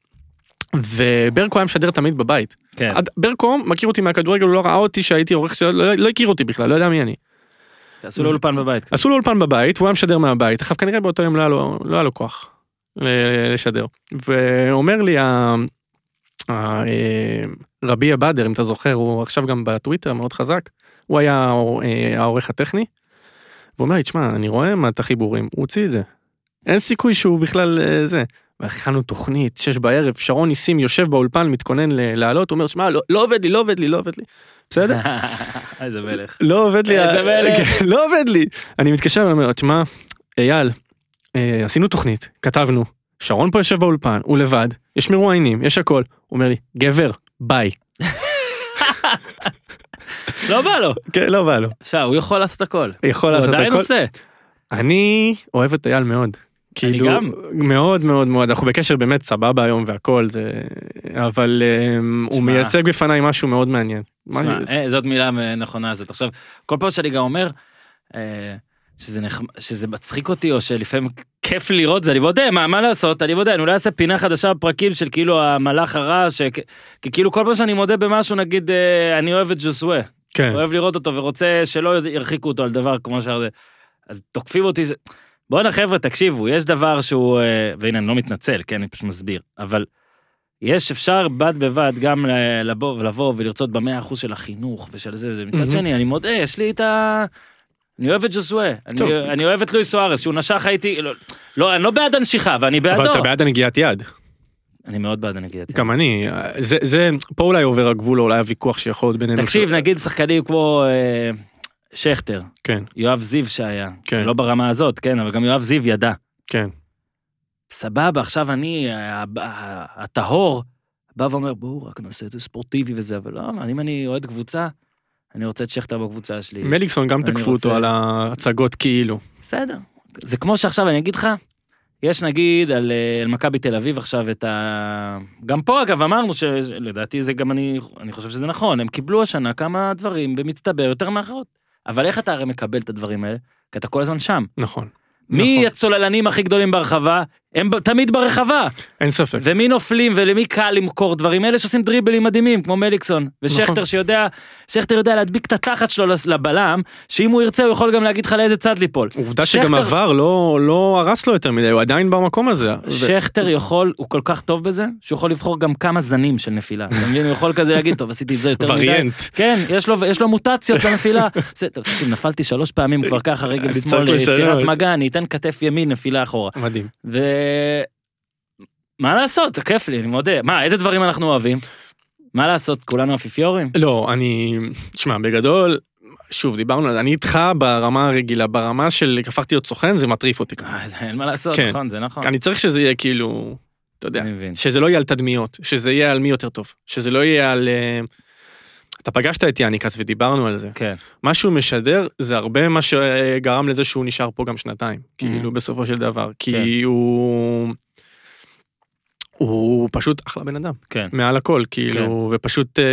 וברקו היה משדר תמיד בבית. כן. ברקו מכיר אותי מהכדורגל, הוא לא ראה אותי שהייתי עורך, של- לא, לא הכיר אותי בכלל, לא יודע מי אני. עשו לו אולפן בבית. עשו לו אולפן בבית, והוא היה משדר מהבית, עכשיו כנראה באותו יום לא היה לו, לא היה לו כוח ל- לשדר. ואומר לי, אה, רבי הבאדר, אם אתה זוכר, הוא עכשיו גם בטוויטר מאוד חזק, הוא היה אה, העורך הטכני, והוא אומר לי, תשמע, אני רואה מה את החיבורים, הוא הוציא את זה. אין סיכוי שהוא בכלל אה, זה. והכנו תוכנית, שש בערב, שרון ניסים יושב באולפן, מתכונן לעלות, הוא אומר, שמע, לא, לא עובד לי, לא עובד לי, לא עובד לי. בסדר? איזה מלך. לא עובד לי, איזה מלך. כן, לא עובד לי. אני מתקשר ואומר, תשמע, אייל, אה, עשינו תוכנית, כתבנו, שרון פה יושב באולפן, הוא לבד, יש מרואיינים, יש הכל. הוא אומר לי, גבר, ביי. לא בא לו. כן, לא בא לו. עכשיו, הוא יכול לעשות הכל. יכול הוא לעשות עדיין הכל. עושה. אני אוהב את אייל מאוד. כאילו, גם. מאוד מאוד מאוד, אנחנו בקשר באמת סבבה היום והכל, זה... אבל אה, הוא. מייצג בפניי משהו מאוד מעניין. מה שמע, אני- אה, זאת מילה נכונה הזאת. עכשיו, כל פעם שאני גם אומר אה, שזה נחמ- שזה מצחיק אותי, או שלפעמים כיף לראות זה, אני מודה, מה, מה לעשות, אני מודה, אני אולי אעשה פינה חדשה בפרקים של כאילו המלאך הרע, שכ- כי כאילו כל פעם שאני מודה במשהו, נגיד, אה, אני אוהב את ג'וסווה, כן, אוהב לראות אותו ורוצה שלא ירחיקו אותו על דבר כמו שזה. אז תוקפים אותי, ש- בואנה חבר'ה, תקשיבו, יש דבר שהוא, אה, והנה אני לא מתנצל, כן, אני פשוט מסביר, אבל יש, אפשר בד בבד גם לבוא ולבוא ולרצות במאה אחוז של החינוך ושל זה, ומצד מהמם. שני, אני מודה, יש לי את ה... אני אוהב את ג'וסווה. אני, אני אוהב את לואיס סוארס, שהוא נשך הייתי, לא, לא, אני לא בעד הנשיכה, ואני בעדו. אבל אתה בעד הנגיעת יד. אני מאוד בעד הנגיעת יד. גם אני, זה, זה, פה אולי עובר הגבול, או אולי הוויכוח שיכול להיות בינינו. תקשיב, נגיד שחקנים כמו אה, שכטר, כן, יואב זיו שהיה, כן. לא ברמה הזאת, כן, אבל גם יואב זיו ידע. כן. סבבה, עכשיו אני, הטהור, בא ואומר, בואו רק נעשה את זה ספורטיבי וזה, אבל לא, אם אני אוהד קבוצה, אני רוצה את שכטר בקבוצה שלי. מליקסון גם תקפו רוצה- אותו על ההצגות כאילו. בסדר. זה כמו שעכשיו אני אגיד לך, יש נגיד על, אה, על מכבי תל אביב עכשיו את ה... גם פה אגב אמרנו שלדעתי זה גם אני, אני חושב שזה נכון, הם קיבלו השנה כמה דברים במצטבר יותר מאחרות. אבל איך אתה הרי מקבל את הדברים האלה? כי אתה כל הזמן שם. נכון. מי נכון. הצוללנים הכי גדולים ברחבה? הם תמיד ברחבה. אין ספק. ומי נופלים ולמי קל למכור דברים? אלה שעושים דריבלים מדהימים, כמו מליקסון. ושכטר נכון. שיודע, שכטר יודע להדביק את התחת שלו לבלם, שאם הוא ירצה הוא יכול גם להגיד לך לאיזה צד ליפול. עובדה שגם שכטר- עבר לא לא הרס לו יותר מדי, הוא עדיין במקום הזה. ו- שכטר יכול, הוא כל כך טוב בזה, שהוא יכול לבחור גם כמה זנים של נפילה. אתה מבין? הוא יכול כזה להגיד, טוב, עשיתי את זה יותר מדי. וריאנט. כן, יש לו, יש לו מוטציות לנפילה. זה, תקשיב, נפלתי שלוש פעמים כבר ככה, רגל שמאל, יצירת. מגע, אני אתן כתף ימין, נפילה אחורה. מדהים. ו... מה לעשות, כיף לי, אני מודה. מה, איזה דברים אנחנו אוהבים? מה לעשות, כולנו אפיפיורים? לא, אני... שמע, בגדול, שוב, דיברנו על זה, אני איתך ברמה הרגילה, ברמה של הפכתי להיות סוכן, זה מטריף אותי. אה, אין מה לעשות, כן. נכון, זה נכון. אני צריך שזה יהיה כאילו, אתה יודע. שזה לא יהיה על תדמיות, שזה יהיה על מי יותר טוב, שזה לא יהיה על... אה, אתה פגשת את יאניקס ודיברנו על זה. כן, מה שהוא משדר זה הרבה מה שגרם לזה שהוא נשאר פה גם שנתיים, כאילו בסופו של דבר, Mm-hmm. כן. כי הוא... הוא פשוט אחלה בן אדם, כן. מעל הכל, כאילו, ופשוט אה,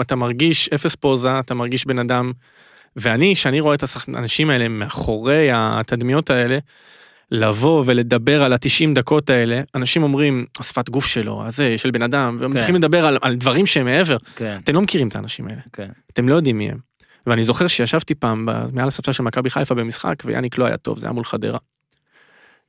אתה מרגיש אפס פוזה, אתה מרגיש בן אדם, ואני, כשאני רואה את האנשים האלה מאחורי התדמיות האלה, לבוא ולדבר על ה-90 דקות האלה, אנשים אומרים, השפת גוף שלו, הזה, של בן אדם, והם כן. מתחילים לדבר על, על דברים שהם מעבר. כן, אתם לא מכירים את האנשים האלה. כן. אתם לא יודעים מי הם. ואני זוכר שישבתי פעם מעל הספסל של מכבי חיפה במשחק, ויאניק לא היה טוב, זה היה מול חדרה.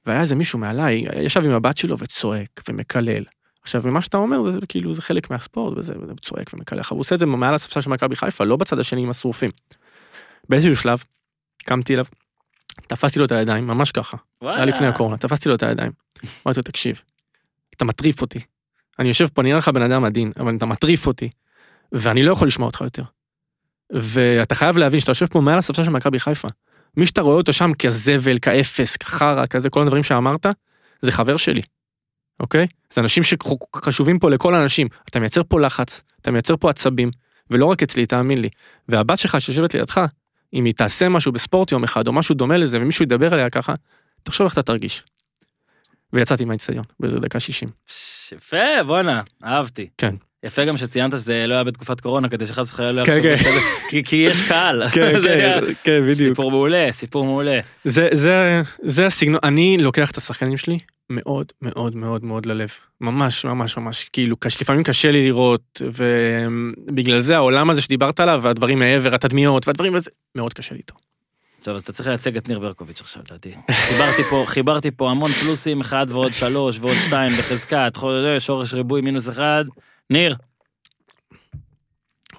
והיה איזה מישהו מעליי, ישב עם הבת שלו וצועק ומקלל. עכשיו, ממה שאתה אומר, זה, כאילו, זה חלק מהספורט, וזה, וזה צועק ומקלל. הוא עושה את זה מעל הספסל של מכבי חיפה, לא בצד השני עם השרופים. באיזשהו שלב, קמתי אליו, תפסתי לו את הידיים, ממש ככה. זה היה לפני הקורונה, תפסתי לו את הידיים. אמרתי לו, תקשיב, אתה מטריף אותי. אני יושב פה, אני נראה לך בן אדם עדין, אבל אתה מטריף אותי, ואני לא יכול לשמוע אותך יותר. ואתה חייב להבין שאתה יושב פה מעל הספסל של מכבי חיפה. מי שאתה רואה אותו שם כזבל, כאפס, כחרא, כזה, כל הדברים שאמרת, זה חבר שלי, אוקיי? זה אנשים שחשובים פה לכל האנשים. אתה מייצר פה לחץ, אתה מייצר פה עצבים, ולא רק אצלי, תאמין לי. והבת שלך שיושבת לידך, אם היא תעשה משהו בספורט יום אחד, או משהו דומה לזה, ומישהו ידבר עליה ככה, תחשוב איך אתה תרגיש. ויצאתי מהאיצטדיון, באיזה דקה 60. פש, יפה, בואנה, אהבתי. כן. יפה גם שציינת שזה לא היה בתקופת קורונה, כדי שחס וחלילה לא כן, יחשבו כן. שזה... כי- כי יש קהל. זה היה כן, סיפור מעולה, סיפור מעולה. זה, זה, זה הסגנון, אני לוקח את השחקנים שלי מאוד מאוד מאוד מאוד ללב. ממש ממש ממש, כאילו, קש, לפעמים קשה לי לראות, ובגלל זה העולם הזה שדיברת עליו, והדברים מעבר, התדמיות, והדברים הזה, מאוד קשה לי איתו. טוב, אז אתה צריך לייצג את ניר ברקוביץ' עכשיו, לדעתי. חיברתי פה, חיברתי פה המון פלוסים, אחד ועוד שלוש ועוד שתיים בחזקת, חו- שורש ריבוי מינוס אחד. ניר,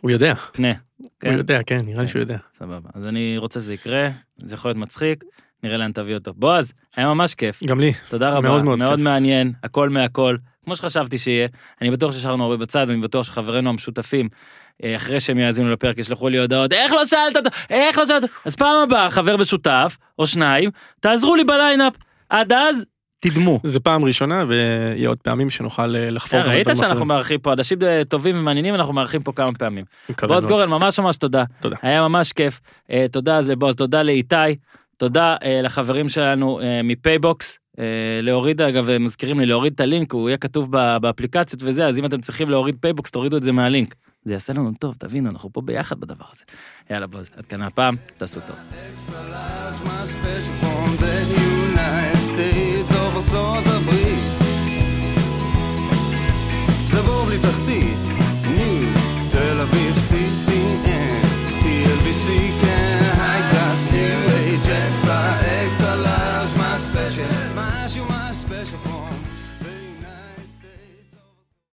הוא יודע, פנה. הוא כן, יודע, כן, נראה לי שהוא יודע. סבבה. אז אני רוצה שזה יקרה, זה יכול להיות מצחיק, נראה לאן תביא אותו. בועז, היה ממש כיף. גם לי. תודה רבה, מאוד מאוד מאוד כיף. מעניין, הכל מהכל, כמו שחשבתי שיהיה. אני בטוח ששארנו הרבה בצד, ואני בטוח שחברינו המשותפים, אה, אחרי שהם יאזינו לפרק, ישלחו לי הודעות, איך לא שאלת אותו, איך לא שאלת, אז פעם הבאה, חבר משותף, או שניים, תעזרו לי ב lineup. עד אז, תדמו. זה פעם ראשונה, ויהיה עוד פעמים שנוכל אה, לחפור. אה, ראית שאנחנו. מארחים פה אנשים טובים ומעניינים, אנחנו מארחים פה כמה פעמים. בועז מאוד. גורן, ממש ממש תודה. תודה. היה ממש כיף. תודה אז לבועז, תודה לאיתי, תודה אה, לחברים שלנו אה, מפייבוקס. אה, להוריד, אגב, הם מזכירים לי להוריד את הלינק, הוא יהיה כתוב ב- באפליקציות וזה, אז אם אתם צריכים להוריד פייבוקס, תורידו את זה מהלינק. זה יעשה לנו טוב, תבינו, אנחנו פה ביחד בדבר הזה. יאללה, בוז, עד כאן הפעם, תעשו טוב. תחתית, ניו, תל אביב, CTN,